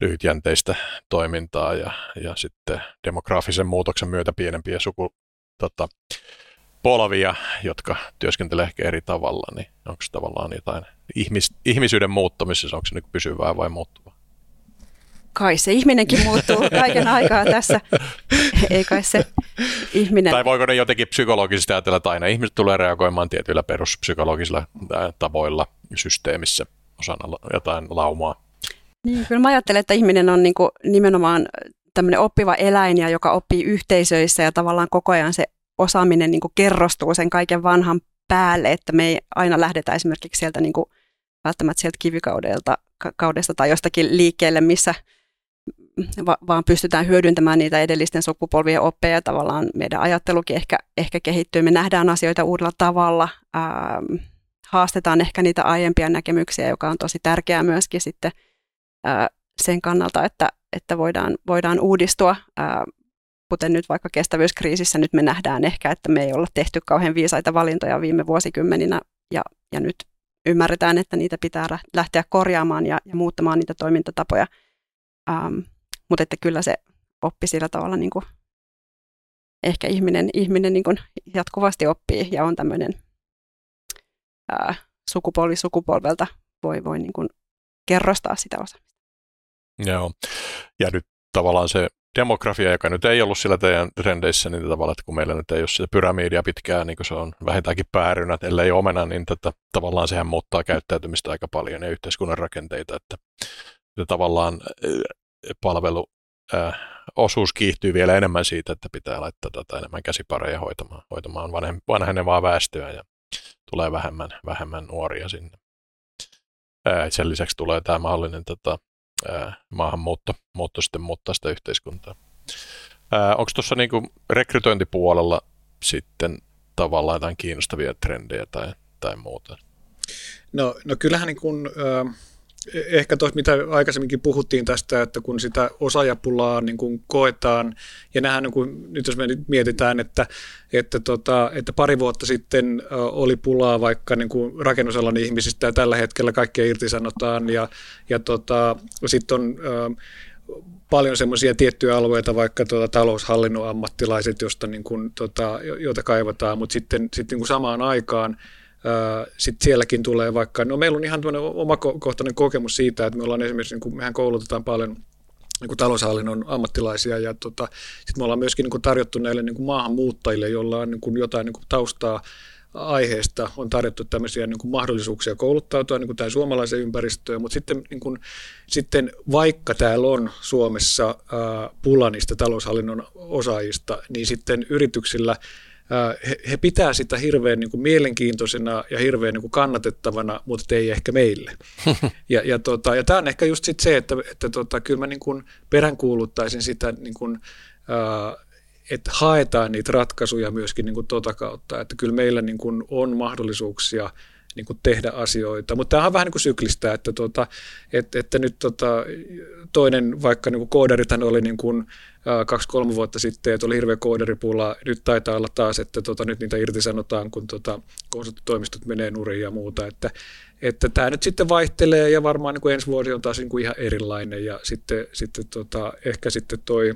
S1: lyhytjänteistä toimintaa ja, ja sitten demografisen muutoksen myötä pienempiä suku, tota, polvia, jotka työskentelee ehkä eri tavalla, niin onko se tavallaan jotain ihmis, ihmisyyden muuttumisessa, onko se nyt pysyvää vai muuttuvaa?
S2: Kai se ihminenkin muuttuu kaiken aikaa tässä. *laughs* Ei kai se ihminen.
S1: Tai voiko ne jotenkin psykologisesti ajatella, että aina ihmiset tulee reagoimaan tietyillä peruspsykologisilla tavoilla systeemissä osana jotain laumaa?
S2: Niin, kyllä mä ajattelen, että ihminen on niin kuin nimenomaan tämmöinen oppiva eläin, ja joka oppii yhteisöissä ja tavallaan koko ajan se osaaminen niin kuin kerrostuu sen kaiken vanhan päälle, että me ei aina lähdetä esimerkiksi sieltä niin kuin, välttämättä sieltä kivikaudelta kaudesta tai jostakin liikkeelle, missä va- vaan pystytään hyödyntämään niitä edellisten sukupolvien oppeja. Tavallaan meidän ajattelukin ehkä, ehkä kehittyy. Me nähdään asioita uudella tavalla, ähm, haastetaan ehkä niitä aiempia näkemyksiä, joka on tosi tärkeää myöskin sitten äh, sen kannalta, että, että voidaan, voidaan uudistua. Äh, kuten nyt vaikka kestävyyskriisissä, nyt me nähdään ehkä, että me ei olla tehty kauhean viisaita valintoja viime vuosikymmeninä ja, ja nyt ymmärretään, että niitä pitää lähteä korjaamaan ja, ja muuttamaan niitä toimintatapoja. Ähm, mutta että kyllä se oppi sillä tavalla niin kuin, ehkä ihminen, ihminen niin kuin jatkuvasti oppii ja on tämmöinen ää, sukupolvi sukupolvelta voi, voi niin kuin kerrostaa sitä osaamista.
S1: Joo, ja nyt tavallaan se demografia, joka nyt ei ollut sillä teidän trendeissä, niin tavallaan, että kun meillä nyt ei ole sitä pyramidia pitkään, niin kuin se on vähintäänkin päärynä, ellei omena, niin tätä, tavallaan sehän muuttaa käyttäytymistä aika paljon ja yhteiskunnan rakenteita, että, että tavallaan palvelu äh, osuus kiihtyy vielä enemmän siitä, että pitää laittaa tätä enemmän käsipareja hoitamaan, hoitamaan vanhenevaa väestöä ja tulee vähemmän, vähemmän nuoria sinne. Äh, sen lisäksi tulee tämä mahdollinen tota, maahanmuutto muutto sitten muuttaa sitä yhteiskuntaa. Onko tuossa niinku rekrytointipuolella sitten tavallaan jotain kiinnostavia trendejä tai, tai muuta?
S3: No, no kyllähän niin kun, äh, ehkä tuossa, mitä aikaisemminkin puhuttiin tästä, että kun sitä osaajapulaa niin kun koetaan, ja nähdään, niin kun, nyt jos me nyt mietitään, että, että, tota, että pari vuotta sitten oli pulaa vaikka niin kuin rakennusalan ihmisistä, ja tällä hetkellä kaikkea irtisanotaan, ja, ja tota, sitten on paljon semmoisia tiettyjä alueita, vaikka tuota, taloushallinnon ammattilaiset, josta, niin kuin, tota, joita kaivataan, mutta sitten, sitten niin kuin samaan aikaan sitten sielläkin tulee vaikka, no meillä on ihan omakohtainen kokemus siitä, että me ollaan esimerkiksi, niin kuin, mehän koulutetaan paljon niin kuin taloushallinnon ammattilaisia ja tota, sitten me ollaan myöskin niin kuin tarjottu näille niin kuin maahanmuuttajille, joilla on niin kuin jotain niin kuin taustaa aiheesta on tarjottu tämmöisiä niin kuin mahdollisuuksia kouluttautua niin kuin tähän suomalaiseen ympäristöön, mutta sitten, niin kuin, sitten vaikka täällä on Suomessa ää, pula niistä taloushallinnon osaajista, niin sitten yrityksillä he, he pitää sitä hirveän niin kuin mielenkiintoisena ja hirveän niin kuin kannatettavana, mutta ei ehkä meille. *laughs* Ja, ja, tota, ja tämä on ehkä just sit se, että, että tota, kyllä mä niin kuin peräänkuuluttaisin sitä, niin kuin, äh, että haetaan niitä ratkaisuja myöskin niin kuin tota kautta, että kyllä meillä niin kuin on mahdollisuuksia niin kuin tehdä asioita. Mutta tämä on vähän niin kuin syklistä, että, tuota, että, että nyt tota, toinen, vaikka niin kuin koodarithan oli niin kuin, kaksi-kolme vuotta sitten, että oli hirveä koodaripula. Nyt taitaa olla taas, että tota, nyt niitä irtisanotaan, kun tota, konsulttitoimistot menee nurin ja muuta. Että, että tämä nyt sitten vaihtelee ja varmaan niin kuin ensi vuosi on taas niin kuin ihan erilainen ja sitten, sitten tota, ehkä sitten toi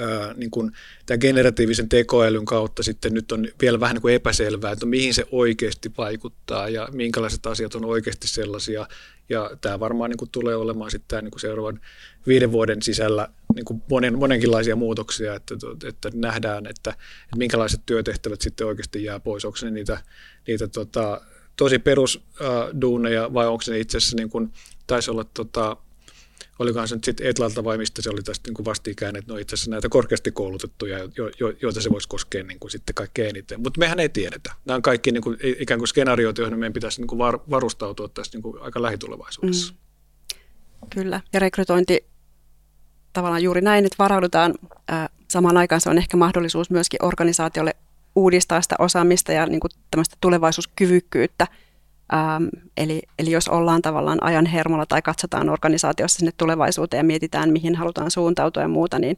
S3: ää, niin kuin tämän generatiivisen tekoälyn kautta sitten nyt on vielä vähän niin kuin epäselvää, että mihin se oikeasti vaikuttaa ja minkälaiset asiat on oikeasti sellaisia. Ja tämä varmaan niin kuin tulee olemaan sitten tämä niin kuin seuraavan viiden vuoden sisällä niin kuin monen, monenkinlaisia muutoksia, että, että nähdään, että, että minkälaiset työtehtävät sitten oikeasti jää pois. Onko ne niitä, niitä tota, tosi perusduuneja vai onko se itse asiassa, niin kuin, taisi olla tota, olikohan se nyt sitten Etlalta vai mistä se oli tästä niin vastikään, että no itse asiassa näitä korkeasti koulutettuja, jo, jo, joita se voisi koskea niin kuin sitten kaikkein eniten. Mutta mehän ei tiedetä. Nämä on kaikki niin kuin, ikään kuin skenaarioita, joihin meidän pitäisi niin kuin var, varustautua tässä niin kuin aika lähitulevaisuudessa. Mm.
S2: Kyllä, ja rekrytointi tavallaan juuri näin, että varaudutaan. Samaan aikaan se on ehkä mahdollisuus myöskin organisaatiolle uudistaa sitä osaamista ja niin kuin tämmöistä tulevaisuuskyvykkyyttä – Ähm, eli, eli jos ollaan tavallaan ajan hermolla tai katsotaan organisaatiossa sinne tulevaisuuteen ja mietitään, mihin halutaan suuntautua ja muuta, niin,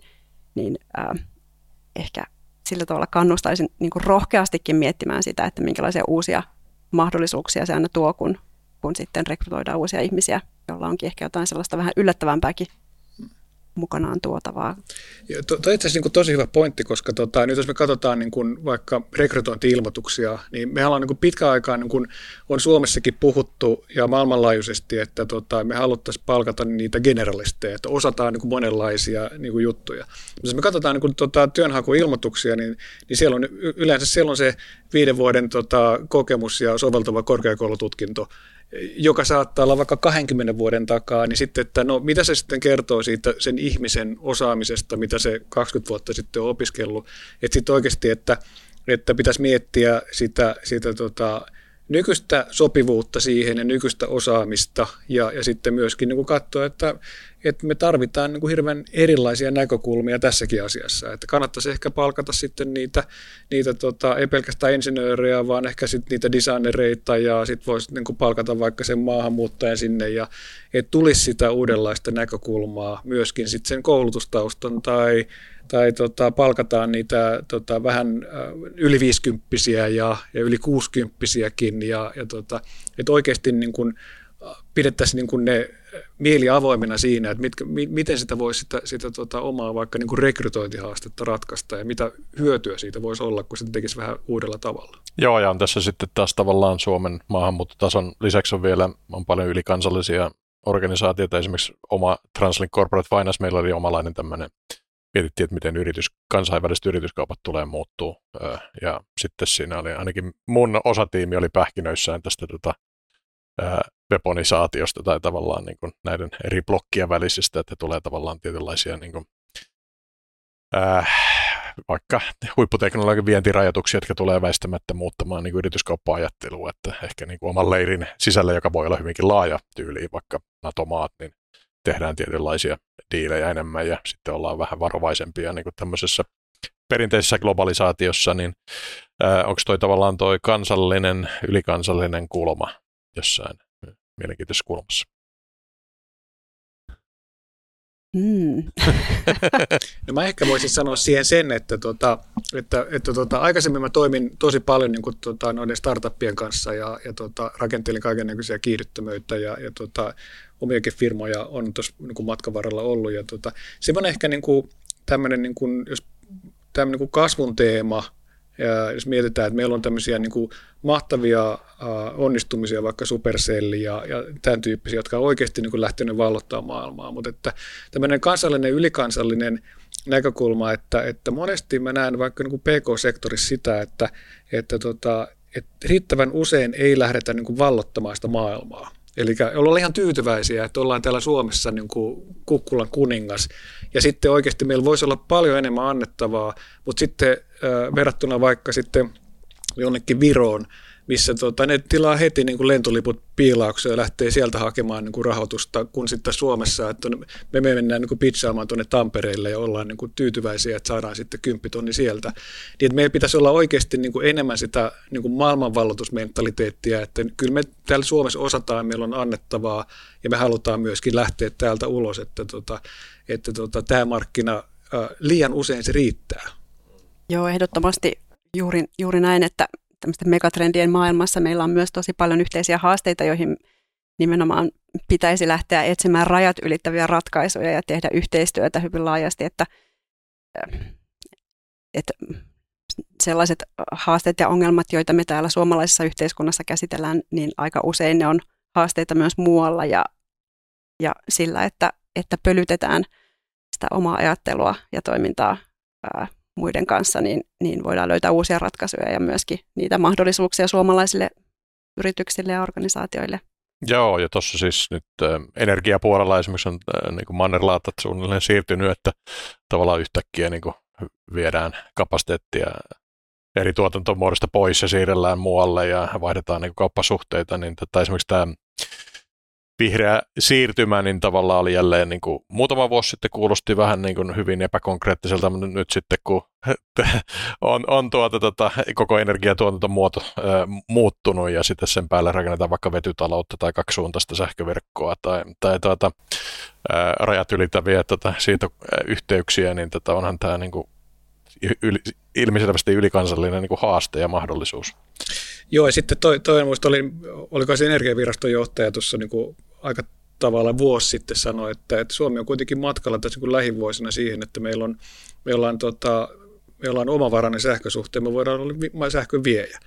S2: niin äh, ehkä sillä tavalla kannustaisin niin kuin rohkeastikin miettimään sitä, että minkälaisia uusia mahdollisuuksia se aina tuo, kun, kun sitten rekrytoidaan uusia ihmisiä, joilla onkin ehkä jotain sellaista vähän yllättävämpääkin mukanaan tuotavaa.
S3: Tuo on itse asiassa niin tosi hyvä pointti, koska tota, nyt jos me katsotaan niin kuin vaikka rekrytointi-ilmoituksia, niin me ollaan niin pitkä aikaa niin kuin on Suomessakin puhuttu ja maailmanlaajuisesti, että tota, me haluttaisiin palkata niitä generalisteja, että osataan niin kuin monenlaisia niin kuin juttuja. Mutta jos me katsotaan niin kuin, tota, työnhakuilmoituksia, niin, niin siellä on yleensä siellä on se viiden vuoden tota, kokemus ja soveltuva korkeakoulututkinto, joka saattaa olla vaikka 20 vuoden takaa, niin sitten, että no mitä se sitten kertoo siitä sen ihmisen osaamisesta, mitä se 20 vuotta sitten on opiskellut. Että sitten oikeasti, että, että pitäisi miettiä sitä, sitä tota, nykyistä sopivuutta siihen ja nykyistä osaamista ja, ja sitten myöskin niin kuin katsoa, että, että me tarvitaan niin kuin hirveän erilaisia näkökulmia tässäkin asiassa. Että kannattaisi ehkä palkata sitten niitä, niitä tota, ei pelkästään insinöörejä, vaan ehkä sitten niitä designereita ja sitten voisi niin kuin palkata vaikka sen maahanmuuttajan sinne ja että tulisi sitä uudenlaista näkökulmaa myöskin sitten sen koulutustaustan tai tai tota, palkataan niitä tota, vähän yli viisikymppisiä ja, ja yli kuusikymppisiäkin ja, ja tota, että oikeasti niin kun, pidettäisiin niin kun ne mieli avoimena siinä, että mitkä, mi, miten sitä voisi sitä, sitä tota, omaa vaikka niin kuin rekrytointihaastetta ratkaista ja mitä hyötyä siitä voisi olla, kun se tekisi vähän uudella tavalla.
S1: Joo, ja on tässä sitten taas tavallaan Suomen maahanmuuttotason lisäksi on vielä on paljon ylikansallisia organisaatioita, esimerkiksi oma Translink Corporate Finance, meillä oli omalainen tämmöinen mietittiin, että miten yritys, kansainväliset yrityskaupat tulee muuttuu. Ja sitten siinä oli ainakin mun osatiimi oli pähkinöissään tästä tota, webonisaatiosta tai tavallaan niin kuin näiden eri blokkien välisistä, että tulee tavallaan tietynlaisia niin kuin, äh, vaikka huipputeknologian vientirajoituksia, jotka tulee väistämättä muuttamaan niin yrityskauppa-ajattelua, että ehkä niin kuin oman leirin sisällä, joka voi olla hyvinkin laaja tyyli, vaikka NATO-maat, niin tehdään tietynlaisia diilejä enemmän ja sitten ollaan vähän varovaisempia niin kuin tämmöisessä perinteisessä globalisaatiossa, niin onko toi tavallaan toi kansallinen, ylikansallinen kulma jossain mielenkiintoisessa kulmassa?
S2: Mm. *laughs*
S3: no mä ehkä voisin sanoa siihen sen, että, tota, että, että tota, aikaisemmin mä toimin tosi paljon niin kuin, tota, noiden startuppien kanssa ja, ja tota, rakentelin kaikenlaisia kiihdyttömyyttä ja, ja tota, omiakin firmoja on tuossa niin matkan varrella ollut. Ja tota, semmoinen ehkä niin kuin, tämmöinen, niin kuin, jos tämmöinen niin kuin kasvun teema, ja jos mietitään, että meillä on tämmöisiä niin kuin mahtavia uh, onnistumisia, vaikka Supercell ja, ja tämän tyyppisiä, jotka on oikeasti niin kuin lähtenyt vallottaa maailmaa, mutta että tämmöinen kansallinen, ylikansallinen näkökulma, että, että monesti mä näen vaikka niin kuin PK-sektorissa sitä, että, että, tota, että riittävän usein ei lähdetä niin kuin vallottamaan sitä maailmaa. Eli ollaan ihan tyytyväisiä, että ollaan täällä Suomessa niin kuin kukkulan kuningas. Ja sitten oikeasti meillä voisi olla paljon enemmän annettavaa, mutta sitten äh, verrattuna vaikka sitten jonnekin Viroon, missä tota, ne tilaa heti niin kuin lentoliput piilaukseen ja lähtee sieltä hakemaan niin kuin rahoitusta, kun sitten Suomessa, että me mennään niin kuin pizzaamaan tuonne Tampereelle ja ollaan niin kuin tyytyväisiä, että saadaan sitten kymppitonni sieltä. Niin, että meillä pitäisi olla oikeasti niin kuin enemmän sitä niin kuin maailmanvalloitusmentaliteettia, että kyllä me täällä Suomessa osataan, meillä on annettavaa ja me halutaan myöskin lähteä täältä ulos, että, tota, että tota, tämä markkina liian usein se riittää.
S2: Joo, ehdottomasti juuri, juuri näin, että tämmöisten megatrendien maailmassa meillä on myös tosi paljon yhteisiä haasteita, joihin nimenomaan pitäisi lähteä etsimään rajat ylittäviä ratkaisuja ja tehdä yhteistyötä hyvin laajasti, että, että sellaiset haasteet ja ongelmat, joita me täällä suomalaisessa yhteiskunnassa käsitellään, niin aika usein ne on haasteita myös muualla ja, ja sillä, että, että pölytetään sitä omaa ajattelua ja toimintaa ää, muiden kanssa, niin, niin voidaan löytää uusia ratkaisuja ja myöskin niitä mahdollisuuksia suomalaisille yrityksille ja organisaatioille.
S1: Joo, ja tuossa siis nyt energiapuolella esimerkiksi on äh, niin mannerlaatat suunnilleen siirtynyt, että tavallaan yhtäkkiä niin kuin viedään kapasiteettia eri tuotantomuodosta pois ja siirrellään muualle ja vaihdetaan niin kauppasuhteita, niin tätä esimerkiksi tämä vihreä siirtymä, niin tavallaan oli jälleen niin kuin, muutama vuosi sitten kuulosti vähän niin kuin hyvin epäkonkreettiselta, mutta nyt sitten kun *laughs* on, on tuota, tota, koko energiatuotantomuoto ää, muuttunut ja sitten sen päälle rakennetaan vaikka vetytaloutta tai kaksisuuntaista sähköverkkoa tai, tai tuota, ää, rajat ylittäviä tota, siitä yhteyksiä, niin tota, onhan tämä niin kuin, yli, ilmiselvästi ylikansallinen niin kuin haaste ja mahdollisuus.
S3: Joo, ja sitten toi, toinen muista oli, oliko se energiaviraston johtaja tuossa niin aika tavalla vuosi sitten sanoi, että, että Suomi on kuitenkin matkalla tässä niin lähivuosina siihen, että meillä on, meillä on, tota, meillä on omavarainen sähkösuhteen, me voidaan olla sähkön viejä.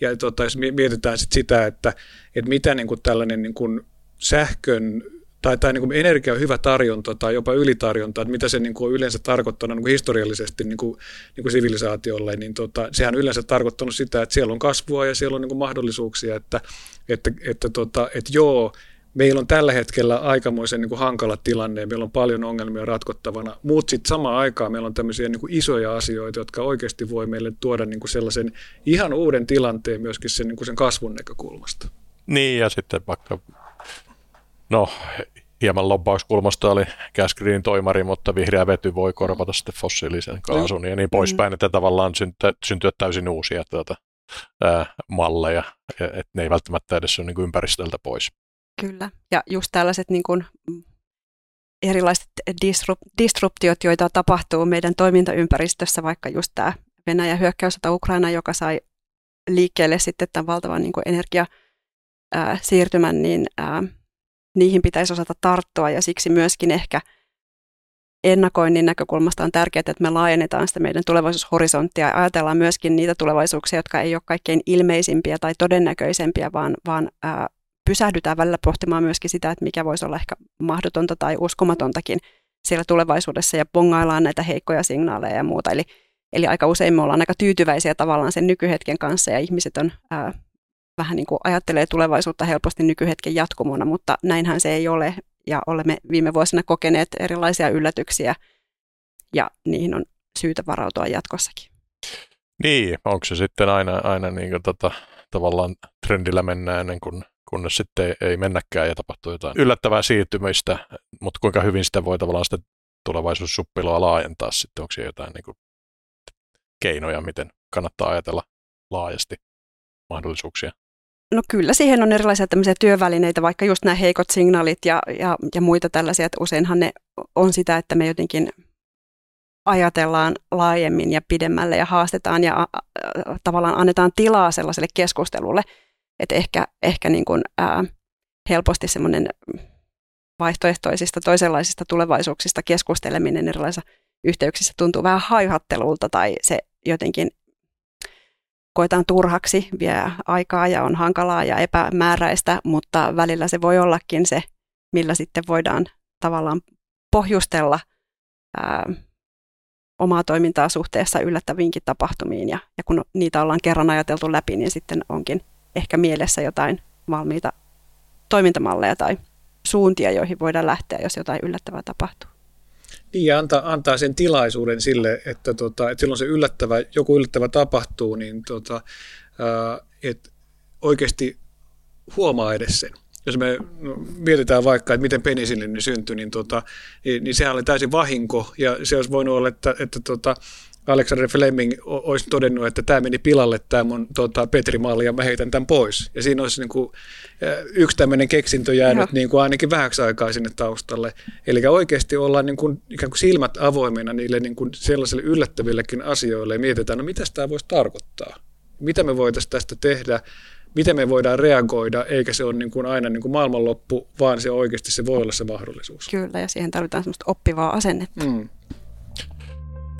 S3: Ja tota, jos mietitään sit sitä, että, että mitä niin kuin tällainen niin kuin sähkön tai, tai niin kuin energia on hyvä tarjonta tai jopa ylitarjonta, että mitä se niin kuin on yleensä tarkoittanut niin kuin historiallisesti niin kuin, niin kuin sivilisaatiolle, niin tota, sehän on yleensä tarkoittanut sitä, että siellä on kasvua ja siellä on niin kuin mahdollisuuksia, että, että, että, tota, että joo, meillä on tällä hetkellä aikamoisen niin kuin hankala tilanne ja meillä on paljon ongelmia ratkottavana, mutta sitten samaan aikaan meillä on tämmöisiä niin kuin isoja asioita, jotka oikeasti voi meille tuoda niin kuin sellaisen ihan uuden tilanteen myöskin sen, niin kuin sen kasvun näkökulmasta.
S1: Niin ja sitten vaikka, no hieman lobbauskulmasta oli Gasgreen toimari, mutta vihreä vety voi korvata sitten fossiilisen kaasun ja niin poispäin, että tavallaan syntyä, syntyä täysin uusia tuota, ää, malleja, että ne ei välttämättä edes ole niin kuin ympäristöltä pois.
S2: Kyllä, ja just tällaiset niin kuin erilaiset disrup- disruptiot, joita tapahtuu meidän toimintaympäristössä, vaikka just tämä Venäjän hyökkäyssota Ukraina, joka sai liikkeelle sitten tämän valtavan niin energiasiirtymän, niin ää, niihin pitäisi osata tarttua. Ja siksi myöskin ehkä ennakoinnin näkökulmasta on tärkeää, että me laajennetaan sitä meidän tulevaisuushorisonttia ja ajatellaan myöskin niitä tulevaisuuksia, jotka ei ole kaikkein ilmeisimpiä tai todennäköisempiä, vaan, vaan ää, pysähdytään välillä pohtimaan myöskin sitä, että mikä voisi olla ehkä mahdotonta tai uskomatontakin siellä tulevaisuudessa ja pongaillaan näitä heikkoja signaaleja ja muuta. Eli, eli aika usein me ollaan aika tyytyväisiä tavallaan sen nykyhetken kanssa ja ihmiset on ää, vähän niin kuin ajattelee tulevaisuutta helposti nykyhetken jatkumona, mutta näinhän se ei ole ja olemme viime vuosina kokeneet erilaisia yllätyksiä ja niihin on syytä varautua jatkossakin.
S1: Niin, onko se sitten aina, aina niin kuin tota, tavallaan trendillä mennään ennen kuin kunnes sitten ei, ei mennäkään ja tapahtuu jotain yllättävää siirtymistä, mutta kuinka hyvin sitä voi tavallaan sitä tulevaisuussuppiloa laajentaa sitten, onko siellä jotain niin kuin, keinoja, miten kannattaa ajatella laajasti mahdollisuuksia?
S2: No kyllä, siihen on erilaisia tämmöisiä työvälineitä, vaikka just nämä heikot signaalit ja, ja, ja muita tällaisia, että useinhan ne on sitä, että me jotenkin ajatellaan laajemmin ja pidemmälle ja haastetaan ja a, a, tavallaan annetaan tilaa sellaiselle keskustelulle, että ehkä, ehkä niin kuin, ää, helposti semmoinen vaihtoehtoisista toisenlaisista tulevaisuuksista keskusteleminen erilaisissa yhteyksissä tuntuu vähän haihattelulta tai se jotenkin koetaan turhaksi, vie aikaa ja on hankalaa ja epämääräistä, mutta välillä se voi ollakin se, millä sitten voidaan tavallaan pohjustella ää, omaa toimintaa suhteessa yllättäviinkin tapahtumiin. Ja, ja kun niitä ollaan kerran ajateltu läpi, niin sitten onkin ehkä mielessä jotain valmiita toimintamalleja tai suuntia, joihin voidaan lähteä, jos jotain yllättävää tapahtuu.
S3: Niin, ja antaa, antaa sen tilaisuuden sille, että, tota, että silloin se yllättävä, joku yllättävä tapahtuu, niin tota, että oikeasti huomaa edes sen. Jos me mietitään vaikka, että miten penisillin syntyi, niin, tota, niin, niin sehän oli täysin vahinko, ja se olisi voinut olla, että, että tota, Alexander Fleming olisi todennut, että tämä meni pilalle, tämä mun tota, Petri-malli, ja mä heitän tämän pois. Ja siinä olisi niin kuin, yksi tämmöinen keksintö jäänyt niin kuin ainakin vähäksi aikaa sinne taustalle. Eli oikeasti ollaan niin kuin, ikään kuin silmät avoimena niille niin kuin sellaisille yllättävillekin asioille, ja mietitään, no mitä tämä voisi tarkoittaa? Mitä me voitaisiin tästä tehdä? Miten me voidaan reagoida, eikä se ole niin kuin aina niin kuin maailmanloppu, vaan se oikeasti se voi olla se mahdollisuus.
S2: Kyllä, ja siihen tarvitaan semmoista oppivaa asennetta. Mm.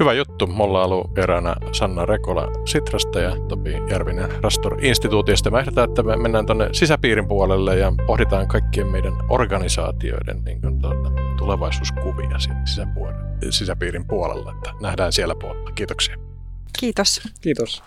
S1: Hyvä juttu. Me ollaan ollut eräänä Sanna Rekola Sitrasta ja Topi Järvinen Rastor-instituutiosta. Mä ehdotan, että me mennään tuonne sisäpiirin puolelle ja pohditaan kaikkien meidän organisaatioiden niin kuin, tuota, tulevaisuuskuvia sisäpiirin puolella. Että nähdään siellä puolella. Kiitoksia.
S2: Kiitos.
S3: Kiitos.